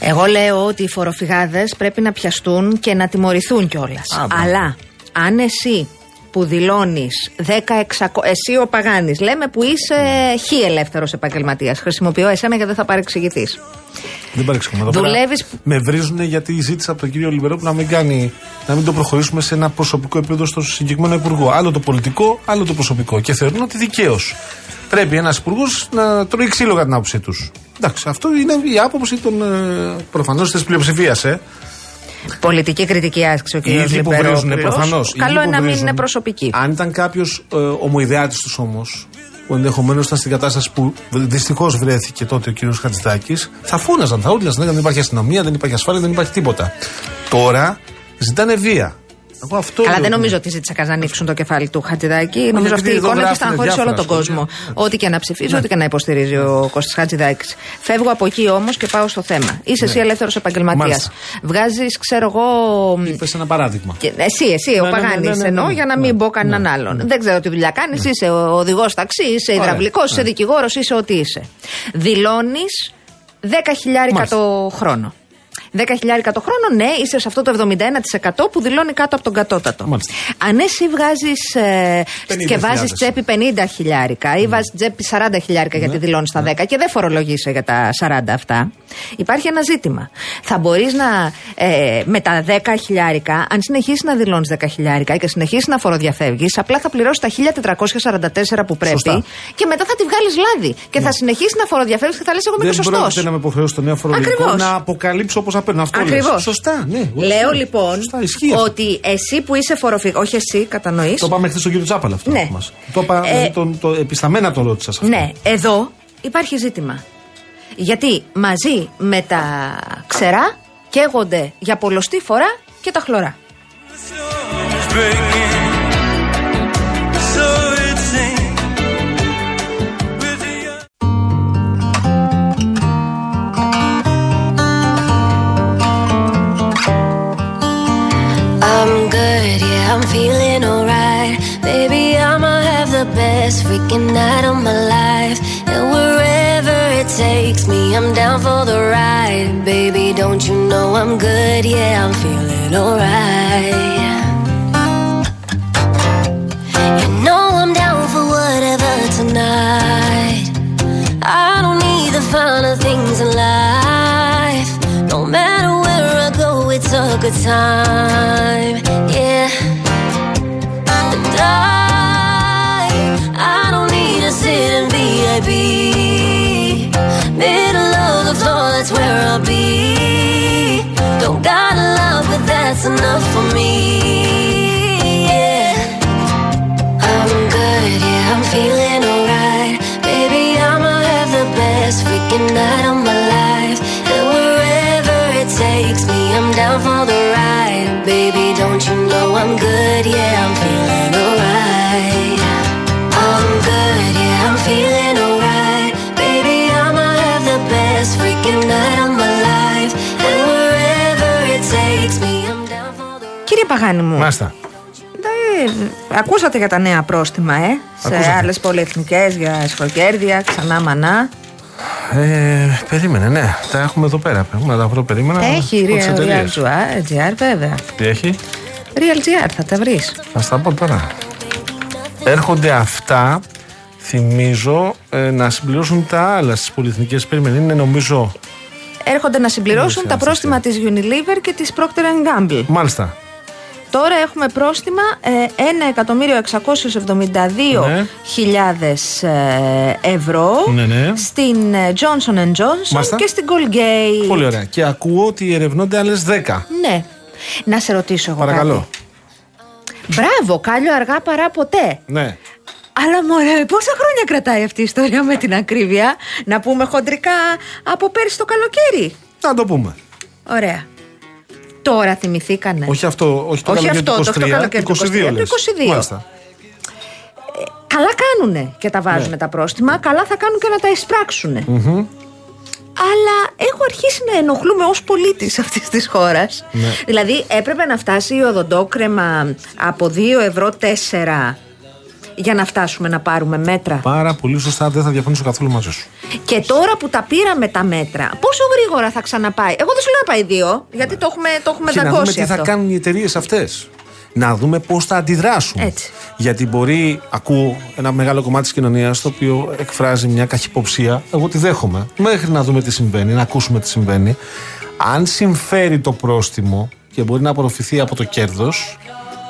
Εγώ λέω ότι οι φοροφυγάδες πρέπει να πιαστούν και να τιμωρηθούν κιόλας. Α, μπράβο. Αλλά αν εσύ που δηλώνεις 10-600. Εσύ ο Παγάνης, λέμε που είσαι χι ελεύθερος επαγγελματίας. Χρησιμοποιώ εσένα γιατί δεν θα παρεξηγηθείς. Δεν παρεξηγούμε εδώ πέρα. Δουλεύεις- Με βρίζουν γιατί ζήτησα από τον κύριο Λιμπερόπουλο να μην, κάνει, να μην το προχωρήσουμε σε ένα προσωπικό επίπεδο στο συγκεκριμένο υπουργό. Άλλο το πολιτικό, άλλο το προσωπικό. Και θεωρούν ότι δικαίως πρέπει ένας υπουργός να τρώει ξύλο κατά την άποψή τους. Εντάξει, αυτό είναι η άποψη των ε, προφανώς της πλειοψηφίας, ε. Πολιτική κριτική άσκηση ο κ. Οι ίδιοι που βρίζουν, Λιμπερόπουλος. προφανώς. Καλό είναι να μην είναι προσωπική. Αν ήταν κάποιος ε, ομοειδεάτη του όμω, που ενδεχομένως ήταν στην κατάσταση που δυστυχώς βρέθηκε τότε ο κ. Χατζηδάκης, θα φώναζαν, θα ούτλιαζαν. Δεν υπάρχει αστυνομία, δεν υπάρχει ασφάλεια, δεν υπάρχει τίποτα. Τώρα ζητάνε βία. Εγώ αυτό Αλλά λέω δεν ότι- νομίζω ότι ζήτησα να ανοίξουν το κεφάλι του Χατζηδάκη. Νομίζω αυτή η επειδή εδώ εικόνα έχει γράφουνε στεναχωρήσει όλο διάφορα τον κόσμο. σχόλια. Ό,τι και να ψηφίζει, ό,τι και να υποστηρίζει ο Κώστας Χατζηδάκης. Φεύγω από εκεί όμως και πάω στο θέμα. Είσαι εσύ ελεύθερος επαγγελματίας. Ναι. Μάλιστα. Βγάζεις, ξέρω εγώ. Είπες ένα παράδειγμα. και- Εσύ, εσύ, ο Ναι, ναι, ναι, Παγάνης, ναι, ναι, ναι, εννοώ ναι. για να Ναι, μην πω κανέναν ναι, άλλον. ναι. Δεν ξέρω τι δουλειά κάνεις. Είσαι οδηγός ταξί, είσαι Ωραία, υδραυλικός, είσαι ναι. δικηγόρος, είσαι ό,τι είσαι. Δηλώνεις 10 χιλιάρικα Μάλιστα. το χρόνο. 10 χιλιάρικα το χρόνο, ναι, είσαι σε αυτό το 71% που δηλώνει κάτω από τον κατώτατο. Μάλιστα. Αν εσύ βγάζεις ε, 50.000. και βάζεις τσέπη 50 χιλιάρικα ή βάζεις τσέπη 40 χιλιάρικα γιατί δηλώνεις τα 10 και δεν φορολογείσαι για τα 40 αυτά, υπάρχει ένα ζήτημα. Θα μπορείς να ε, με τα 10 χιλιάρικα, αν συνεχίσεις να δηλώνεις 10 χιλιάρικα και συνεχίσεις να φοροδιαφεύγεις, απλά θα πληρώσεις τα 1444 που πρέπει Σωστά. και μετά θα τη βγάλεις λάδι. Και θα συνεχίσεις να φοροδιαφεύγεις και θα λες: Εγώ είμαι και Δεν σωστός. πρόκειται να με υποχρεώσει το νέο φορολογικό Ακριβώς. να αποκαλύψω όπως απέρνω. Αυτό λες. Ακριβώς. Σωστά, ναι. εγώ Λέω ξέρω. λοιπόν Σωστά, ισχύει αυτό. ότι εσύ που είσαι φοροφυγό, όχι εσύ, κατανοείς. Το είπαμε χθες στον κύριο Τσάπαλα αυτό. Ναι. Μας. Το είπα, Ε, δηλαδή, τον, το, επισταμένα τον ρώτησα σε αυτό. Ναι, εδώ υπάρχει ζήτημα. Γιατί μαζί με τα ξερά καίγονται για πολλωστή φορά και τα χλωρά. Feeling alright. Baby, I'ma have the best freaking night of my life. And wherever it takes me, I'm down for the ride. Baby, don't you know I'm good, yeah, I'm feeling alright. You know I'm down for whatever tonight. I don't need the finer things in life. No matter where I go, it's a good time. Yeah. I, I don't need to sit in VIP. Middle of the floor, that's where I'll be. Don't got a lot, but that's enough for me. Yeah. I'm good, yeah, I'm feeling alright. Baby, I'ma have the best freaking night of my life. And wherever it takes me, I'm down for the ride. Baby, don't you know I'm good? Yeah, I'm Κύριε Παγάνη μου, Μάστα. δεν- ακούσατε για τα νέα πρόστιμα, ε, σε Ακούσατε. άλλες πολυεθνικές για εσχροκέρδια, ξανά μανά. Ε, περίμενε, ναι. Τα έχουμε εδώ πέρα. Έχουμε να τα βρω, περίμενα. Έχει από τις Real, εταιρείες. Real GR, βέβαια. Τι έχει; Real GR, θα τα βρεις. Θα στα πω τώρα. Έρχονται αυτά, θυμίζω, ε, να συμπληρώσουν τα άλλα στις πολυεθνικές. Περίμενε, είναι νομίζω. Έρχονται να συμπληρώσουν Ναι, τα σε πρόστιμα της Unilever και της Procter Gamble. Μάλιστα. Τώρα έχουμε πρόστιμα ε, 1.172.000 ε, ευρώ Ναι, ναι. στην ε, Johnson Johnson Μάλιστα. και στην Colgate. Πολύ ωραία. Και ακούω ότι ερευνώνται άλλες 10. Ναι. Να σε ρωτήσω εγώ Παρακαλώ. κάτι. Μπράβο, κάλιο αργά παρά ποτέ. Ναι. Αλλά μωρέ, πόσα χρόνια κρατάει αυτή η ιστορία με την ακρίβεια; Να πούμε χοντρικά από πέρσι το καλοκαίρι. Να το πούμε. Ωραία. Τώρα θυμηθήκανε. Όχι αυτό, όχι το Όχι καλοκαίρι αυτό, του το- 23, το καλοκαίρι του 22 23, λες. το 22. Μάλιστα. Καλά κάνουνε και τα βάζουν Ναι. τα πρόστιμα, καλά θα κάνουν και να τα εισπράξουν. Αλλά έχω αρχίσει να ενοχλούμε ως πολίτης αυτής της χώρας. Ναι. Δηλαδή έπρεπε να φτάσει η οδοντόκρεμα από 2 ευρώ 4 για να φτάσουμε να πάρουμε μέτρα. Πάρα πολύ σωστά, δεν θα διαφωνήσω καθόλου μαζί σου. Και τώρα που τα πήραμε τα μέτρα, πόσο γρήγορα θα ξαναπάει; Εγώ δεν σου λέω να πάει δύο, γιατί το έχουμε, το έχουμε και να δούμε δαγκώσει τι θα αυτό. κάνουν οι εταιρείες αυτές. Να δούμε πώς θα αντιδράσουν. Έτσι. Γιατί μπορεί, ακούω ένα μεγάλο κομμάτι της κοινωνίας το οποίο εκφράζει μια καχυποψία. Εγώ τη δέχομαι. Μέχρι να δούμε τι συμβαίνει, να ακούσουμε τι συμβαίνει. Αν συμφέρει το πρόστιμο και μπορεί να απορροφηθεί από το κέρδος,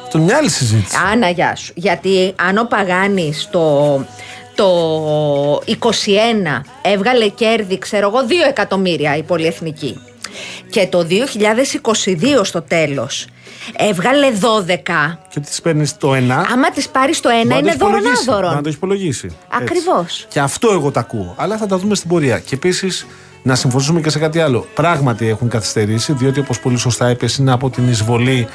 αυτό είναι μια άλλη συζήτηση. Άνα, γεια σου. Γιατί αν ο Παγάνης το, το 21 έβγαλε κέρδη, ξέρω εγώ, 2 εκατομμύρια η πολυεθνική. Και το 2022 στο τέλος έβγαλε 12. Και ότι τη παίρνεις το ένα. Άμα τις πάρεις το ένα μπορεί να είναι το υπολογίσει, δωρονάδωρον. μπορεί Να το έχει υπολογίσει. Έτσι. Ακριβώς. Και αυτό εγώ τα ακούω. Αλλά θα τα δούμε στην πορεία. Και επίσης να συμφωνήσουμε και σε κάτι άλλο. Πράγματι έχουν καθυστερήσει, διότι όπως πολύ σωστά είπες, είναι από την εισβολή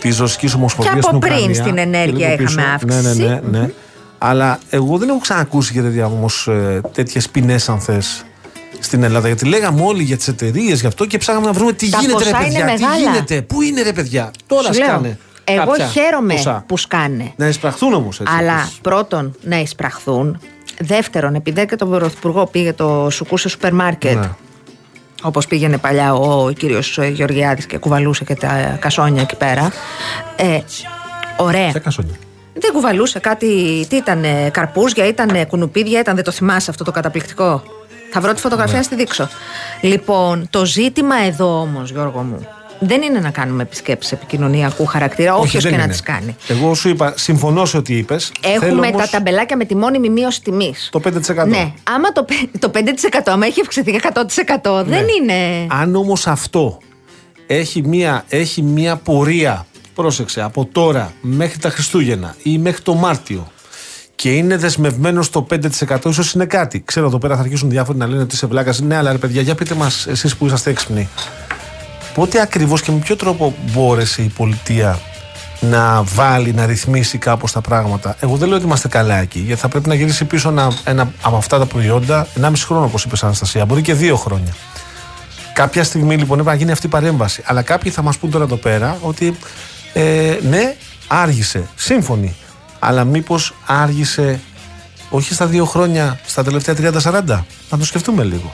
της Ρωσικής Ομοσπονδίας Και από στην πριν Ουκρανία. στην ενέργεια Και λίγο είχαμε πίσω. αύξηση. Ναι, ναι, ναι. ναι. Αλλά εγώ δεν έχω ξανακούσει για τέτοια όμως τέτοιες ποινές, αν θες, στην Ελλάδα. Γιατί λέγαμε όλοι για τις εταιρείες, γι' αυτό και ψάγαμε να βρούμε τι Τα γίνεται, ρε ποσά είναι παιδιά. Τι μεγάλα. γίνεται, πού είναι, ρε παιδιά. Τώρα Σου λέω, σκάνε. εγώ κάποια χαίρομαι ποσά. που σκάνε. Να εισπραχθούν όμως έτσι. Αλλά επίσης. πρώτον να εισπραχθούν. Δεύτερον, επειδή και τον Πρωθυπουργό πήγε το σουκού σε σούπερ μάρκετ. Ναι. Όπως πήγαινε παλιά ο κύριος Γεωργιάδης και κουβαλούσε και τα κασόνια εκεί πέρα. Ε, ωραία. Ποια κασόνια. Δεν κουβαλούσε κάτι. Τι ήταν, καρπούζια, ήταν κουνουπίδια, ήταν. Δεν το θυμάσαι αυτό το καταπληκτικό; Θα βρω τη φωτογραφία Ναι. να στη δείξω. Λοιπόν, το ζήτημα εδώ όμως, Γιώργο μου, δεν είναι να κάνουμε επισκέψεις επικοινωνιακού χαρακτήρα, όποιος δεν και να είναι. τις κάνει. Εγώ σου είπα, συμφωνώ σε ό,τι είπες. Έχουμε τα ταμπελάκια με τη μόνιμη μείωση τιμής. Το 5%. Ναι, άμα το, πε- το 5% άμα έχει αυξηθεί 100% δεν Ναι. είναι. Αν όμως αυτό έχει μία, έχει μία πορεία, πρόσεξε, από τώρα μέχρι τα Χριστούγεννα ή μέχρι το Μάρτιο και είναι δεσμευμένο στο 5% ίσως είναι κάτι. Ξέρω εδώ πέρα θα αρχίσουν διάφοροι να λένε ότι είσαι βλάκας. Ναι, αλλά ρε παιδιά, για πείτε μας, εσείς που είσαστε έξυπνοι, πότε ακριβώς και με ποιο τρόπο μπόρεσε η πολιτεία να βάλει, να ρυθμίσει κάπως τα πράγματα. Εγώ δεν λέω ότι είμαστε καλά εκεί, γιατί θα πρέπει να γυρίσει πίσω ένα, ένα από αυτά τα προϊόντα 1,5 χρόνο, όπως είπε, Αναστασία. Μπορεί και δύο χρόνια. Κάποια στιγμή λοιπόν έπρεπε να γίνει αυτή η παρέμβαση. Αλλά κάποιοι θα μας πούν τώρα εδώ πέρα ότι ε, ναι, άργησε. Σύμφωνοι. Αλλά μήπως άργησε όχι στα δύο χρόνια, στα τελευταία 30-40. Να το σκεφτούμε λίγο.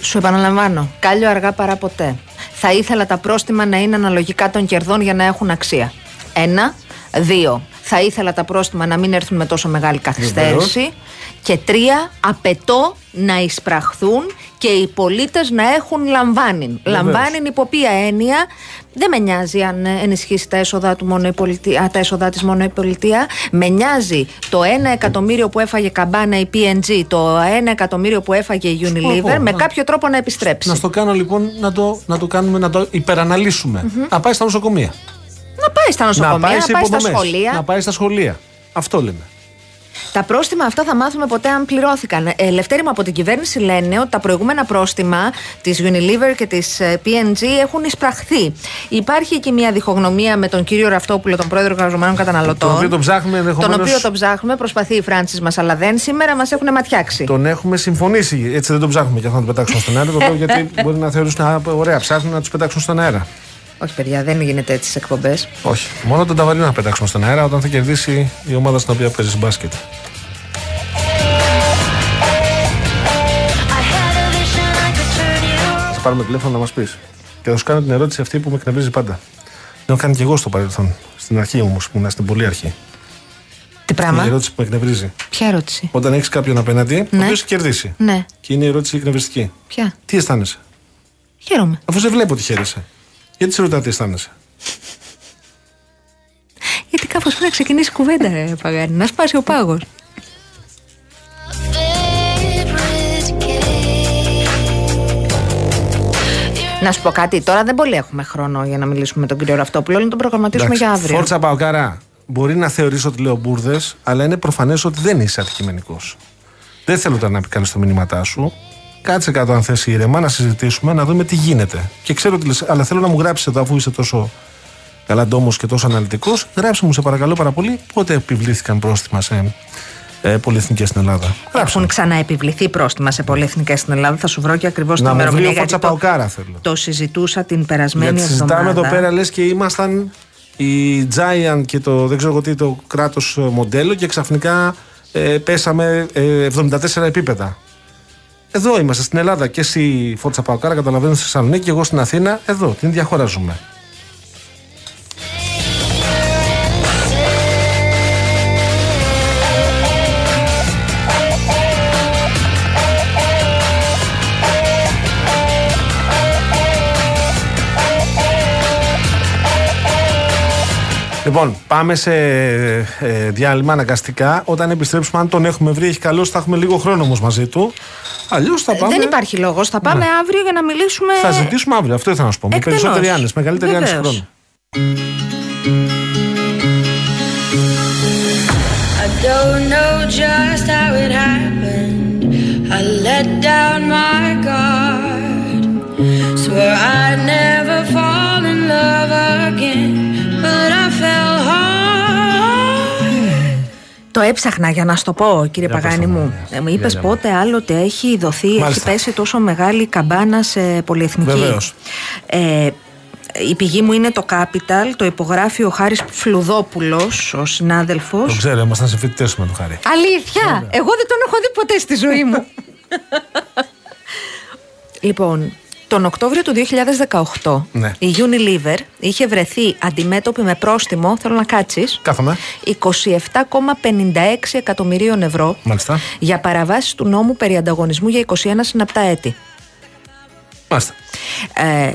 Σου επαναλαμβάνω, κάλιο αργά παρά ποτέ. Θα ήθελα τα πρόστιμα να είναι αναλογικά των κερδών για να έχουν αξία. Ένα. Δύο. Θα ήθελα τα πρόστιμα να μην έρθουν με τόσο μεγάλη καθυστέρηση. Και τρία. Απαιτώ να εισπραχθούν και οι πολίτες να έχουν λαμβάνει. Λαμβάνει υπό ποια έννοια δεν με νοιάζει αν ενισχύσει τα έσοδα, του μόνο η πολιτεία, τα έσοδα της μόνο η πολιτεία. Με νοιάζει το 1 εκατομμύριο που έφαγε καμπάνα η PNG, το 1 εκατομμύριο που έφαγε η Unilever, πω, με να- κάποιο τρόπο να επιστρέψει. Να στο κάνω λοιπόν να το, να το κάνουμε, να το υπεραναλυσουμε Να πάει στα νοσοκομεία. Να πάει στα νοσοκομεία, να πάει, στα υποδομές, σχολεία. Να πάει στα σχολεία. Αυτό λέμε. Τα πρόστιμα αυτά θα μάθουμε ποτέ αν πληρώθηκαν. Ε, Λευτέρη μου από την κυβέρνηση λένε ότι τα προηγούμενα πρόστιμα της Unilever και της PNG έχουν εισπραχθεί. Υπάρχει και μια διχογνωμία με τον κύριο Ραφτόπουλο, τον πρόεδρο εργαζομένων καταναλωτών. Τον οποίο τον ψάχνουμε τον ενδεχομένως- οποίο τον ψάχνουμε, προσπαθεί η Φράνση μας, αλλά δεν. Σήμερα μας έχουν ματιάξει. Τον έχουμε συμφωνήσει. Έτσι δεν τον ψάχνουμε και αυτό να τον πετάξουμε στον αέρα. Το λέω γιατί μπορεί να θεωρήσουν «Α, ωραία, ψάχνουν να τους πετάξουν στον αέρα. Όχι, παιδιά, δεν γίνεται έτσι στις εκπομπές. Όχι. Μόνο τον Ταβαρίνο να πετάξουμε στον αέρα όταν θα κερδίσει η ομάδα στην οποία παίζει μπάσκετ. Θα πάρουμε τηλέφωνο να μας πεις. Και θα σου κάνω την ερώτηση αυτή που με εκνευρίζει πάντα. Την έχω κάνει και εγώ στο παρελθόν. Στην αρχή όμως, που ήμουν στην πολύ αρχή. Τι Η πράγμα; ερώτηση που με εκνευρίζει. Ποια ερώτηση; Όταν έχεις κάποιον απέναντι, ο Ναι. οποίος έχει κερδίσει. Ναι. Και είναι η ερώτηση εκνευριστική. Ποια; Τι αισθάνεσαι, Χαίρομαι. αφού σε βλέπω ότι χαίρεσαι. Γιατί σε ρωτάω τι αισθάνεσαι; Γιατί κάπως πρέπει να ξεκινήσει η κουβέντα, ρε Παγάνη. Να σπάσει ο πάγος. Να σου πω κάτι, τώρα δεν πολύ έχουμε χρόνο για να μιλήσουμε με τον κύριο Ραφτόπουλο, να τον προγραμματίσουμε για αύριο. Φόρτσα Παοκαρά. Μπορεί να θεωρήσω ότι λέω μπουρδες, αλλά είναι προφανές ότι δεν είσαι αντικειμενικός. Δεν θέλω τώρα να επικαλεί το μήνυματά σου. Κάτσε κάτω αν θες ήρεμα να συζητήσουμε, να δούμε τι γίνεται. Και ξέρω ότι λες, αλλά θέλω να μου γράψεις εδώ, αφού είσαι τόσο καλά ντόμο και τόσο αναλυτικός, γράψε μου σε παρακαλώ πάρα πολύ πότε επιβλήθηκαν πρόστιμα σε ε, πολυεθνικές στην Ελλάδα. Γράψε Έχουν μου. ξαναεπιβληθεί πρόστιμα σε πολυεθνικές στην Ελλάδα. Θα σου βρω και ακριβώς την Να μου βρει ημερομηνία. ο γιατί Φόρτσα το, Παοκάρα θέλω. το συζητούσα την περασμένη Γιατί συζητάμε εβδομάδα. εδώ πέρα λες και ήμασταν η Giant και το δεν ξέρω εγώ τι το κράτος ε, μοντέλο και ξαφνικά ε, πέσαμε ε, 74 επίπεδα. Εδώ είμαστε στην Ελλάδα. Και εσύ Φόρτσα Παοκάρα καταλαβαίνω στη Θεσσαλονίκη και εγώ στην Αθήνα. Εδώ την ίδια Λοιπόν, πάμε σε ε, διάλειμμα αναγκαστικά. Όταν επιστρέψουμε, αν τον έχουμε βρει, έχει καλώς, θα έχουμε λίγο χρόνο όμως μαζί του. Αλλιώς θα πάμε. Δεν υπάρχει λόγος. Θα πάμε αύριο για να μιλήσουμε. Θα ζητήσουμε αύριο, αυτό ήθελα να σου πω. Με Εκτενώς. περισσότερη άνεση, μεγαλύτερη άνεση Βεβαίως. χρόνου. I don't know just how it happened. I let down my guard. Swore I'd never Το έψαχνα για να σου το πω, κύριε Για πες Παγάνη το μου. μου. Ε, μου Για είπες για πότε άλλοτε έχει δοθεί, έχει Μάλιστα. πέσει τόσο μεγάλη καμπάνα σε πολυεθνική. Βεβαίως. Ε, η πηγή μου είναι το Capital, το υπογράφει ο Χάρης Φλουδόπουλος, ο συνάδελφος. Το ξέρω, ήμασταν σε φοιτητέ με το χάρη. Αλήθεια! Εγώ δεν τον έχω δει ποτέ στη ζωή μου. λοιπόν, τον Οκτώβριο του 2018 Ναι. η Unilever είχε βρεθεί αντιμέτωπη με πρόστιμο, θέλω να κάτσεις, Κάθομαι. 27,56 εκατομμυρίων ευρώ Μάλιστα. για παραβάσεις του νόμου περί ανταγωνισμού για 21 συναπτά έτη. Μάλιστα. Ε,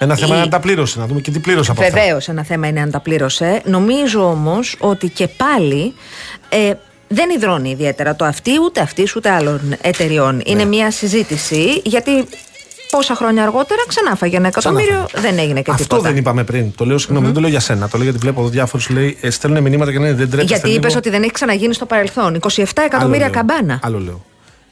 Ένα θέμα Η- είναι αν τα πλήρωσε, να δούμε και τι πλήρωσε από αυτά. Βεβαίως, ένα θέμα είναι αν τα πλήρωσε. Νομίζω όμως ότι και πάλι ε, δεν υδρώνει ιδιαίτερα το αυτή, ούτε αυτής, ούτε άλλων εταιριών. Ναι. Είναι μια συζήτηση, γιατί πόσα χρόνια αργότερα ξανά φάγε ένα εκατομμύριο, δεν έγινε και Αυτό τίποτα. δεν είπαμε πριν. Το λέω, συγγνώμη, δεν το λέω για σένα. Το λέω γιατί βλέπω εδώ διάφορους λέει ε, στέλνουν μηνύματα και λένε δεν τρέπεστε. Γιατί είπες ότι δεν έχει ξαναγίνει στο παρελθόν. 27 εκατομμύρια Άλλο λέω. καμπάνα. Άλλο λέω.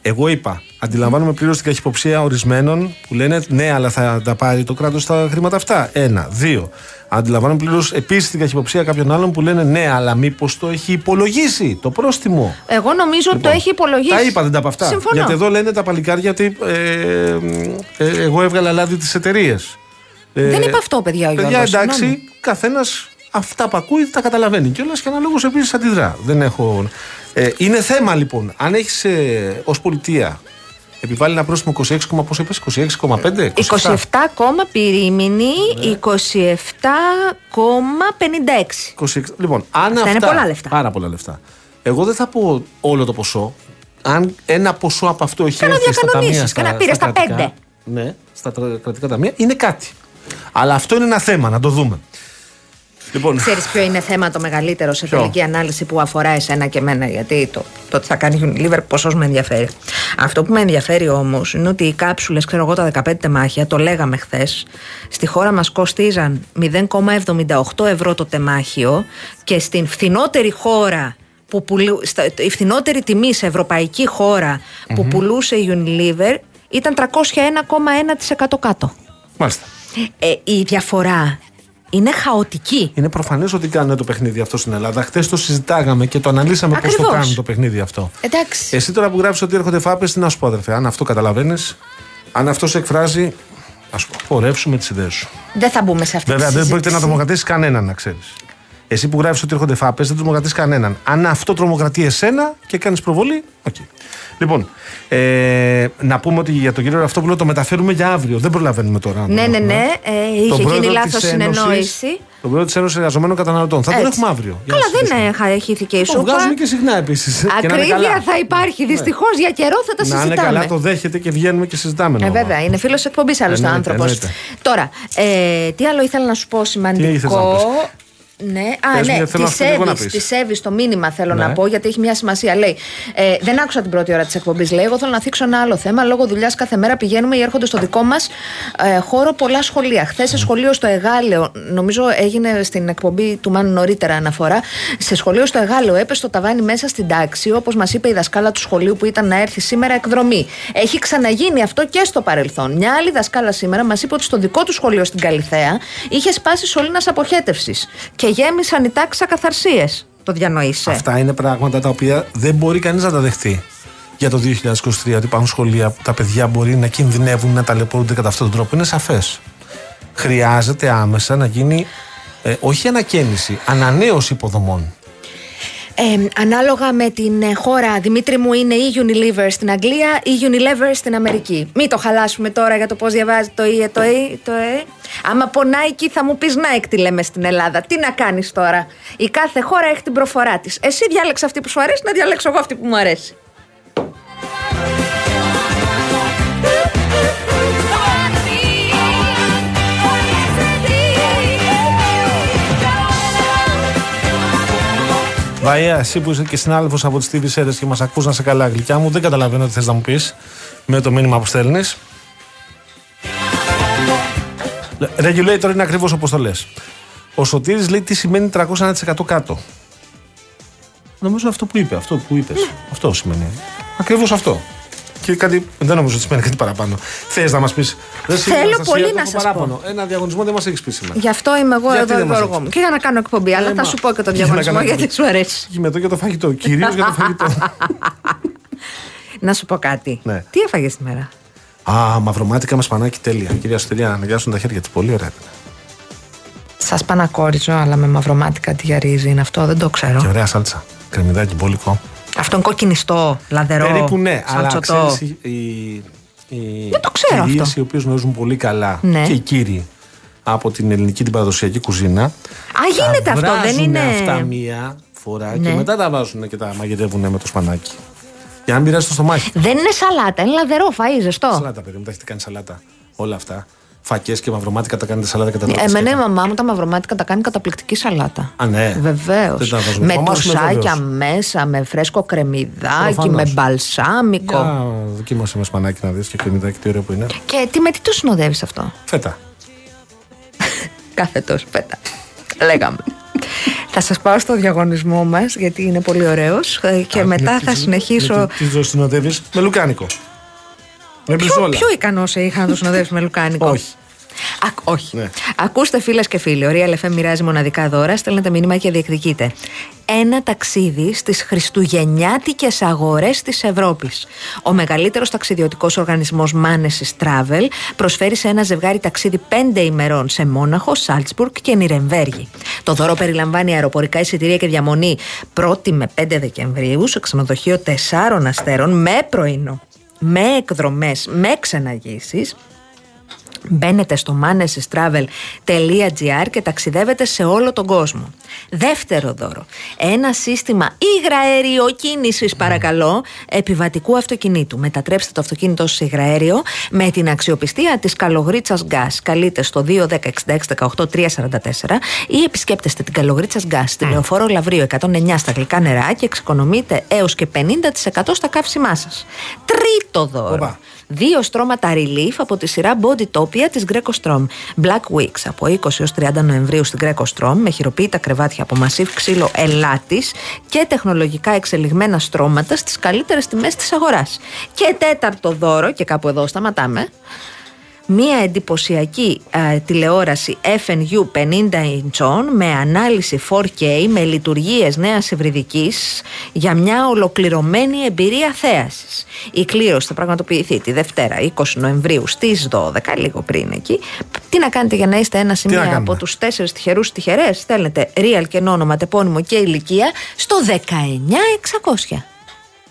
Εγώ είπα, αντιλαμβάνομαι πλήρως την καχυποψία ορισμένων που λένε ναι, αλλά θα τα πάρει το κράτος τα χρήματα αυτά. Ένα. Δύο. Αντιλαμβάνομαι πλήρως επίσης την καχυποψία κάποιων άλλων που λένε ναι, αλλά μήπως το έχει υπολογίσει το πρόστιμο. Εγώ νομίζω ότι το Λοιπόν, έχει υπολογίσει. Τα είπα, δεν τα είπα αυτά. Συμφωνώ. Γιατί εδώ λένε τα παλικάρια ότι ε, ε, εγώ έβγαλα λάδι τι εταιρείε. Δεν είπα αυτό, παιδιά, ο Παιδιά, Γιώργος, εντάξει, συγγνώμη. καθένας αυτά που ακούει τα καταλαβαίνει. Κιόλα και αναλόγως επίσης αντιδρά. Δεν έχω. Ε, είναι θέμα λοιπόν. Αν έχεις ε, ως πολιτεία επιβάλλει ένα πρόστιμο 26, πόσο είπες, 26,5, 27. 27 κόμμα πυρήμινη, Ναι. 27,56. 26. Λοιπόν, αν Αυτά αυτά. είναι πολλά λεφτά. Πάρα πολλά λεφτά. Εγώ δεν θα πω όλο το ποσό. Αν ένα ποσό από αυτό έχει Κάνα έρθει στα διακανονίσεις, ταμεία. Στα, κάνα πήρε στα κρατικά, πέντε. Ναι, στα τρα- κρατικά ταμεία είναι κάτι. Αλλά αυτό είναι ένα θέμα, να το δούμε. Λοιπόν, Ξέρεις ποιο είναι θέμα το μεγαλύτερο σε Ποιο; τελική ανάλυση που αφορά εσένα και εμένα, γιατί το, το τι θα κάνει η Unilever ποσό με ενδιαφέρει. Αυτό που με ενδιαφέρει όμως είναι ότι οι κάψουλες, ξέρω εγώ, τα 15 τεμάχια, το λέγαμε χθες, στη χώρα μας κόστιζαν 0,78 ευρώ το τεμάχιο και στην φθηνότερη χώρα που πουλου, στα, η φθηνότερη τιμή σε ευρωπαϊκή χώρα που πουλούσε η Unilever ήταν 301,1% κάτω. Μάλιστα. Ε, η διαφορά είναι χαοτική. Είναι προφανές ότι κάνουν το παιχνίδι αυτό στην Ελλάδα. Χθες το συζητάγαμε και το αναλύσαμε πώς το Ακριβώς. κάνουν το παιχνίδι αυτό. Εντάξει. Εσύ τώρα που γράφει ότι έρχονται φάπες, τι να σου πω, αδερφέ. Αν αυτό καταλαβαίνεις, αν αυτός σε εκφράζει, ας πω, πορεύσουμε τις ιδέες σου. Δεν θα μπούμε σε αυτή Βέβαια, τη δεν συζήτηση. πρόκειται να τρομοκρατήσει κανέναν, να ξέρεις. Εσύ που γράφεις ότι έρχονται φάπες, δεν τρομοκρατείς κανέναν. Αν αυτό τρομοκρατεί εσένα και κάνεις προβολή, οκ. Λοιπόν, ε, να πούμε ότι για τον κύριο αυτό που λέω το μεταφέρουμε για αύριο. Δεν προλαβαίνουμε τώρα. να το Ναι, ναι, έχουμε. ναι. Ε, είχε Τον πρόεδρο γίνει της λάθος Ένωσης- συνεννόηση. Τον πρόεδρο της Ένωσης Εργαζομένων Καταναλωτών. Θα τον Έτσι. έχουμε αύριο. Για να Καλά, συζητήσουμε. δεν έχα- έχει ηθεί και η Το σούπα. βγάζουμε και συχνά επίσης. Ακρίβεια θα υπάρχει. Δυστυχώς για καιρό θα τα Να είναι συζητάμε. καλά, το δέχεται και βγαίνουμε και συζητάμε. Ε, νόμο. βέβαια, είναι φίλος εκπομπής άλλωστε Εννοείται, άνθρωπος. εννοείται. Τώρα, ε, τι άλλο ήθελα να σου πω σημαντικό; Τι ήθελες να πεις; Ναι, Πες α, μου, ναι, γιατί θέλω τη αυτό λίγο να Εύη. πεις. Τη Εύη, το μήνυμα θέλω Ναι. να πω, γιατί έχει μια σημασία. Λέει, ε, δεν άκουσα την πρώτη ώρα της εκπομπής. Λέει, εγώ θέλω να θίξω ένα άλλο θέμα. Λόγω δουλειάς κάθε μέρα πηγαίνουμε ή έρχονται στο δικό μας ε, χώρο πολλά σχολεία. Χθες σε σχολείο στο Εγάλεο, νομίζω έγινε στην εκπομπή του Μάνου νωρίτερα αναφορά. Σε σχολείο στο Εγάλεο έπεσε το ταβάνι μέσα στην τάξη, όπως μας είπε η δασκάλα του σχολείου που ήταν να έρθει σήμερα εκδρομή. Έχει ξαναγίνει αυτό και στο παρελθόν. Μια άλλη δασκάλα σήμερα μας είπε ότι στο δικό του σχολείο στην Καλιθέα είχε σπάσει σωλήνας αποχέτευσης και γέμισαν οι τάξεις ακαθαρσίες. Το διανοείσαι. Αυτά είναι πράγματα τα οποία δεν μπορεί κανείς να τα δεχτεί για το 2023. Ότι υπάρχουν σχολεία που τα παιδιά μπορεί να κινδυνεύουν να ταλαιπωρούνται κατά αυτόν τον τρόπο. Είναι σαφές. Χρειάζεται άμεσα να γίνει ε, όχι ανακαίνιση, ανανέωση υποδομών. Ε, ανάλογα με την ε, χώρα, Δημήτρη μου, είναι η Unilever στην Αγγλία ή Unilever στην Αμερική. Μην το χαλάσουμε τώρα για το πώς διαβάζει το E, το E, το E. Άμα πω Nike, θα μου πεις Nike τι λέμε στην Ελλάδα. Τι να κάνεις τώρα; Η κάθε χώρα έχει την προφορά της. Εσύ διάλεξε αυτή που σου αρέσει, να διαλέξω εγώ αυτή που μου αρέσει. Βαία, εσύ που είσαι και συνάδελφος από τις TV Series και μας ακούς να σε καλά, γλυκιά μου, δεν καταλαβαίνω τι θες να μου πεις με το μήνυμα που στέλνεις. Regulator είναι ακριβώς όπως το λες. Ο Σωτήρης λέει τι σημαίνει 301% κάτω. Νομίζω αυτό που είπε, αυτό που είπες. Αυτό σημαίνει. Ακριβώς αυτό. Και κάτι, δεν νομίζω ότι σημαίνει κάτι παραπάνω. Θες να μας πεις; Θέλω πολύ να σας πω. Ένα διαγωνισμό δεν μας έχεις πει σήμερα. Γι' αυτό είμαι εγώ Γιατί εδώ, δεν μας Γιώργο έχεις μου. Και για να κάνω εκπομπή, αλλά Ε, θα μα. σου πω και το Για να διαγωνισμό κάνω γιατί εκπομπή. σου αρέσει. Και μετά για το φαγητό. Κυρίως για το φαγητό. Να σου πω κάτι. Ναι. Τι έφαγες σήμερα; Α, μαυρομάτικα με σπανάκι τέλεια. Κυρία Σωτηρία, να αναγκάσουν τα χέρια της. Πολύ ωραία. ήταν. Σας πανακόριζω, αλλά με μαυρομάτικα τι γυαρίζει είναι αυτό, δεν το ξέρω. Και ωραία σάλτσα. Κρεμμυδάκι, μπόλικο. Αυτόν κοκκινιστό, λαδερό. Περίπου ναι, αλλά σαλτσοτό. ξέρεις, οι, οι, οι Δεν το ξέρω κυρίες αυτό. οι οποίες γνωρίζουν πολύ καλά Ναι. και οι κύριοι από την ελληνική την παραδοσιακή κουζίνα. Α, γίνεται τα αυτό, δεν βράζουνε είναι. αυτά μία φορά Ναι. και μετά τα βάζουν και τα μαγειρεύουν με το σπανάκι. Για να μην πειράζει το στομάχι. Δεν είναι σαλάτα, είναι λαδερό, φαΐ, ζεστό. Σαλάτα, παιδί μου, τα έχετε κάνει σαλάτα. Όλα αυτά. Φακές και μαυρομάτικα τα κάνετε σαλάτα και τα Ε, τρώτε Εμένα η σκέτα. μαμά μου τα μαυρομάτικα τα κάνει καταπληκτική σαλάτα. Α, ναι. Βεβαίως. Δεν τα βάζουμε. Με Μαμάς σου είναι τουσάκια βέβαιος. μέσα, με φρέσκο κρεμμυδάκι, Προφανώς. με μπαλσάμικο. Για δοκίμασε με σπανάκι να δεις και κρεμμυδάκι τι ωραίο που είναι. Και τι με τι το συνοδεύεις αυτό; Φέτα. Κάθε τόσο πέτα. Λέγαμε. θα σας πάω στο διαγωνισμό μας γιατί είναι πολύ ωραίος ε, και μετά θα συνεχίσω. Τι το συνοδεύεις με λουκάνικο. Με Ποιο, μπριζόλα. ποιο ικανός είχα να το συνοδεύσει με λουκάνικο. Όχι. Ακ, όχι. Ναι. Ακούστε φίλες και φίλοι, ο Real FM μοιράζει μοναδικά δώρα. Στέλνετε μήνυμα και διεκδικείτε. Ένα ταξίδι στις Χριστουγεννιάτικες αγορές της Ευρώπης. Ο μεγαλύτερος ταξιδιωτικός οργανισμός Manesis Travel προσφέρει σε ένα ζευγάρι ταξίδι 5 ημερών σε Μόναχο, Σάλτσμπουργκ και Νιρεμβέργη. Το δώρο περιλαμβάνει αεροπορικά εισιτήρια και διαμονή 1η με 5 Δεκεμβρίου σε ξενοδοχείο 4 αστέρων με πρωινό, με εκδρομές, με ξεναγήσεις Μπαίνετε στο manesestravel.gr και ταξιδεύετε σε όλο τον κόσμο. Δεύτερο δώρο. Ένα σύστημα υγραέριο κίνησης παρακαλώ επιβατικού αυτοκινήτου. Μετατρέψτε το αυτοκίνητο σας σε υγραέριο με την αξιοπιστία της Καλογρίτσας Gas. Καλείτε στο 210 66 18 344 ή επισκέπτεστε την Καλογρίτσας Gas στη Λεωφόρο Λαβρίου 109 στα γλυκά νερά και εξοικονομείτε έως και 50% στα καύσιμά σας. Τρίτο δώρο. Οπα. Δύο στρώματα relief από τη σειρά Bodytopia της Greco Strom. Black Weeks από 20 έως 30 Νοεμβρίου στην Greco Strom με χειροποίητα κρεβάτια από μασίβ ξύλο ελάτης και τεχνολογικά εξελιγμένα στρώματα στις καλύτερες τιμές της αγοράς. Και τέταρτο δώρο, και κάπου εδώ σταματάμε, μία εντυπωσιακή ε, τηλεόραση FNU 50 inch με ανάλυση 4K με λειτουργίες νέας ευρυδικής για μια ολοκληρωμένη εμπειρία θέασης. Η κλήρωση θα πραγματοποιηθεί τη Δευτέρα 20 Νοεμβρίου στις 12, λίγο πριν εκεί. Τι να κάνετε για να είστε ένα σημείο κάνουμε; από τους τέσσερις τυχερούς τυχερές; Στέλνετε real και όνομα, τεπώνυμο και ηλικία στο 19600.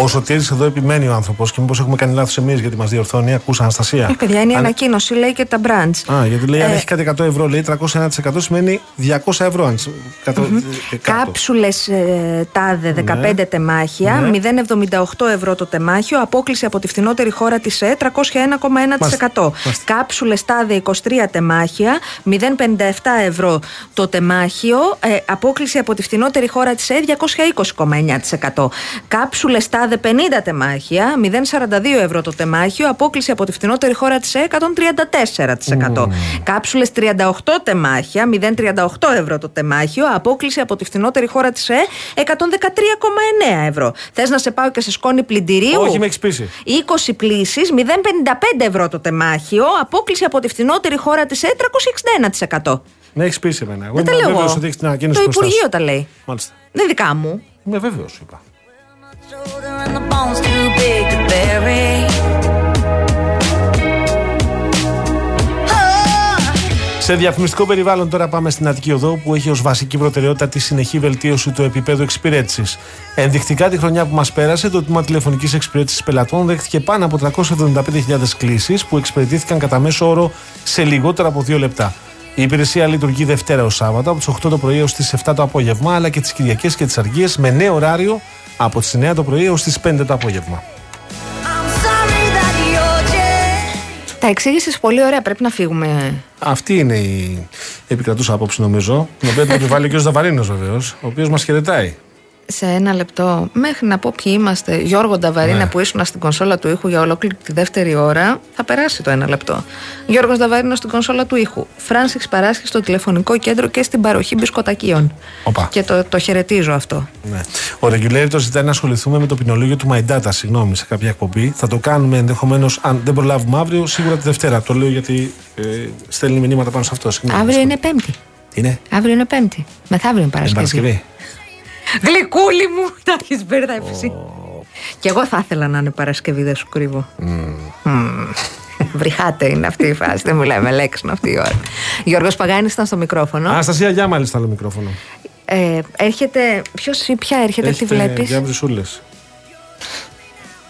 Ο Σωτήρης εδώ επιμένει ο άνθρωπος και μήπως έχουμε κάνει λάθος εμείς γιατί μας διορθώνει. Ακούσα Αναστασία. Ε, παιδιά, είναι η Αν- ανακοίνωση, λέει και τα branch. Α, γιατί λέει αν Ε, έχει κάτι 100 ευρώ, λέει 301% σημαίνει 200 ευρώ. Αν σ- κατω- ε, κάτω. Κάψουλες ε, τάδε 15 τεμάχια, Ναι. 0,78 ευρώ το τεμάχιο, απόκληση από τη φθηνότερη χώρα της ΕΕ 301,1%. Μάλιστα. Κάψουλες τάδε 23 τεμάχια, 0,57 ευρώ το τεμάχιο, ε, απόκληση από τη φθηνότερη χώρα της ΕΕ 220,9%. Κάψουλες τάδε 50 τεμάχια, 0,42 ευρώ το τεμάχιο, απόκληση από τη φθηνότερη χώρα της ΕΕ 134%. Κάψουλες 38 τεμάχια, 0,38 ευρώ το τεμάχιο, απόκληση από τη φθηνότερη χώρα της ΕΕ 113,9 ευρώ. Θες να σε πάω και σε σκόνη πλυντηρίου; Όχι, με έχεις πείσει. 20 πλήσεις, 0,55 ευρώ το τεμάχιο, απόκληση από τη φθηνότερη χώρα της ΕΕ 361%. Με έχεις πείσει εμένα. Εγώ Δεν τα είμαι λέω βέβαιος εγώ. ότι έχεις την ανακοίνωση Το μπροστά σου. Υπουργείο τα λέει. Μάλιστα. Δεν είναι δικά μου. Είμαι βέβαιος, σου είπα. Σε διαφημιστικό περιβάλλον τώρα πάμε στην Αττική Οδό που έχει ως βασική προτεραιότητα τη συνεχή βελτίωση του επίπεδου εξυπηρέτησης. Ενδεικτικά τη χρονιά που μας πέρασε, το τμήμα τηλεφωνικής εξυπηρέτησης πελατών δέχτηκε πάνω από 375.000 κλήσεις που εξυπηρετήθηκαν κατά μέσο όρο σε λιγότερα από δύο λεπτά. Η υπηρεσία λειτουργεί Δευτέρα ως Σάββατο από τις 8 το πρωί έως τις 7 το απόγευμα, αλλά και τις Κυριακές και τις Αργίες με νέο ωράριο από τις 9 το πρωί έως τις 5 το απόγευμα. I'm sorry that you're just Τα εξήγησες πολύ ωραία. Πρέπει να φύγουμε. Αυτή είναι η επικρατούσα άποψη, νομίζω. Την οποία την επιβάλλει ο κ. Δαβαρίνο, βεβαίως, ο οποίος μας χαιρετάει. Σε ένα λεπτό, μέχρι να πω ποιοι είμαστε, Γιώργο Νταβαρίνα Ναι. που ήσουν στην κονσόλα του ήχου για ολόκληρη τη δεύτερη ώρα, θα περάσει το ένα λεπτό. Γιώργος Νταβαρίνα στην κονσόλα του ήχου. Φράνσιξ Παράσχη στο τηλεφωνικό κέντρο και στην παροχή μπισκοτακίων. Οπα. Και το, το χαιρετίζω αυτό. Ναι. Ο Regulator ζητάει να ασχοληθούμε με το ποινολόγιο του My Data, συγγνώμη, σε κάποια εκπομπή. Θα το κάνουμε ενδεχομένως, αν δεν προλάβουμε αύριο, σίγουρα τη Δευτέρα. Το λέω γιατί ε, στέλνει μηνύματα πάνω σε αυτό. Συγγνώμη. Αύριο είναι Πέμπτη. Είναι; Αύριο είναι Πέμπτη. Μεθαύριο είναι Είναι Παρασκευή. Παρασκευή. Γλυκούλη μου, τα έχει μπερδέψει. Κι εγώ θα ήθελα να είναι Παρασκευή, δεν σου κρύβω. Μμμ. Βρυχάτε είναι αυτή η φάση. Δεν μου λέμε λέξουν αυτή η ώρα. Γιώργος Παγάνης ήταν στο μικρόφωνο. Αναστασία Γιάμαλη στα άλλο μικρόφωνο. Ε, έρχεται. Ποιος ή ποια έρχεται, τι βλέπεις; Για βρυσούλε.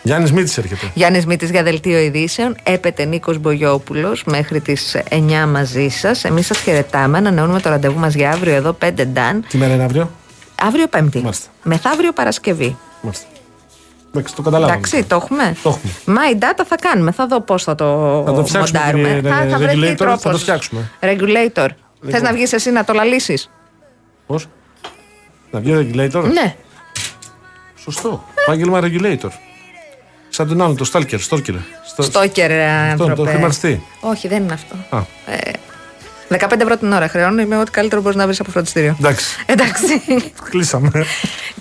Γιάννης Μίτη έρχεται. Γιάννης Μήτης για δελτίο ειδήσεων. Έπεται Νίκος Μπογιόπουλος μέχρι τις 9 μαζί σας. Εμείς σας χαιρετάμε. Ανανεώνουμε το ραντεβού μας για αύριο εδώ, 5 Νταν. Τι μέρα είναι αύριο; Αύριο Πέμπτη. Μάλιστα. Μεθαύριο Παρασκευή. Μάλιστα. Εντάξει, το καταλάβαμε. Εντάξει, το έχουμε; Το έχουμε. My data θα κάνουμε. Θα δω πώς θα το Θα το φτιάξουμε, μοντάρουμε. κύριε, θα, θα βρεθεί regulator, τρόπος. θα το φτιάξουμε. Regulator. Θες Λοιπόν. να βγεις εσύ να το λαλήσεις; Πώς; Να βγει regulator; Ναι. Σωστό. Επάγγελμα regulator. Σαν τον άλλον, το stalker, stalker. Στο- Στόκερ, Αυτό, άνθρωπε. το χρηματιστή. Όχι, δεν είναι αυτό. Α, 15 ευρώ την ώρα χρεώνω. Είμαι ό,τι καλύτερο μπορείς να βρεις από φροντιστήριο. εντάξει. Εντάξει. Κλείσαμε.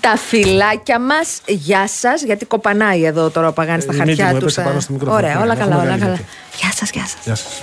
Τα φυλάκια μας, γεια σας, γιατί κοπανάει εδώ τώρα ο Παγάνης στα Η μύτη χαρτιά μου τους. έπεσε ε. πάνω στο μικρόφωνο. Ωραία, όλα Έχουμε καλά, όλα κάνει καλά. γιατί. Γεια σας, γεια σας. Γεια σας.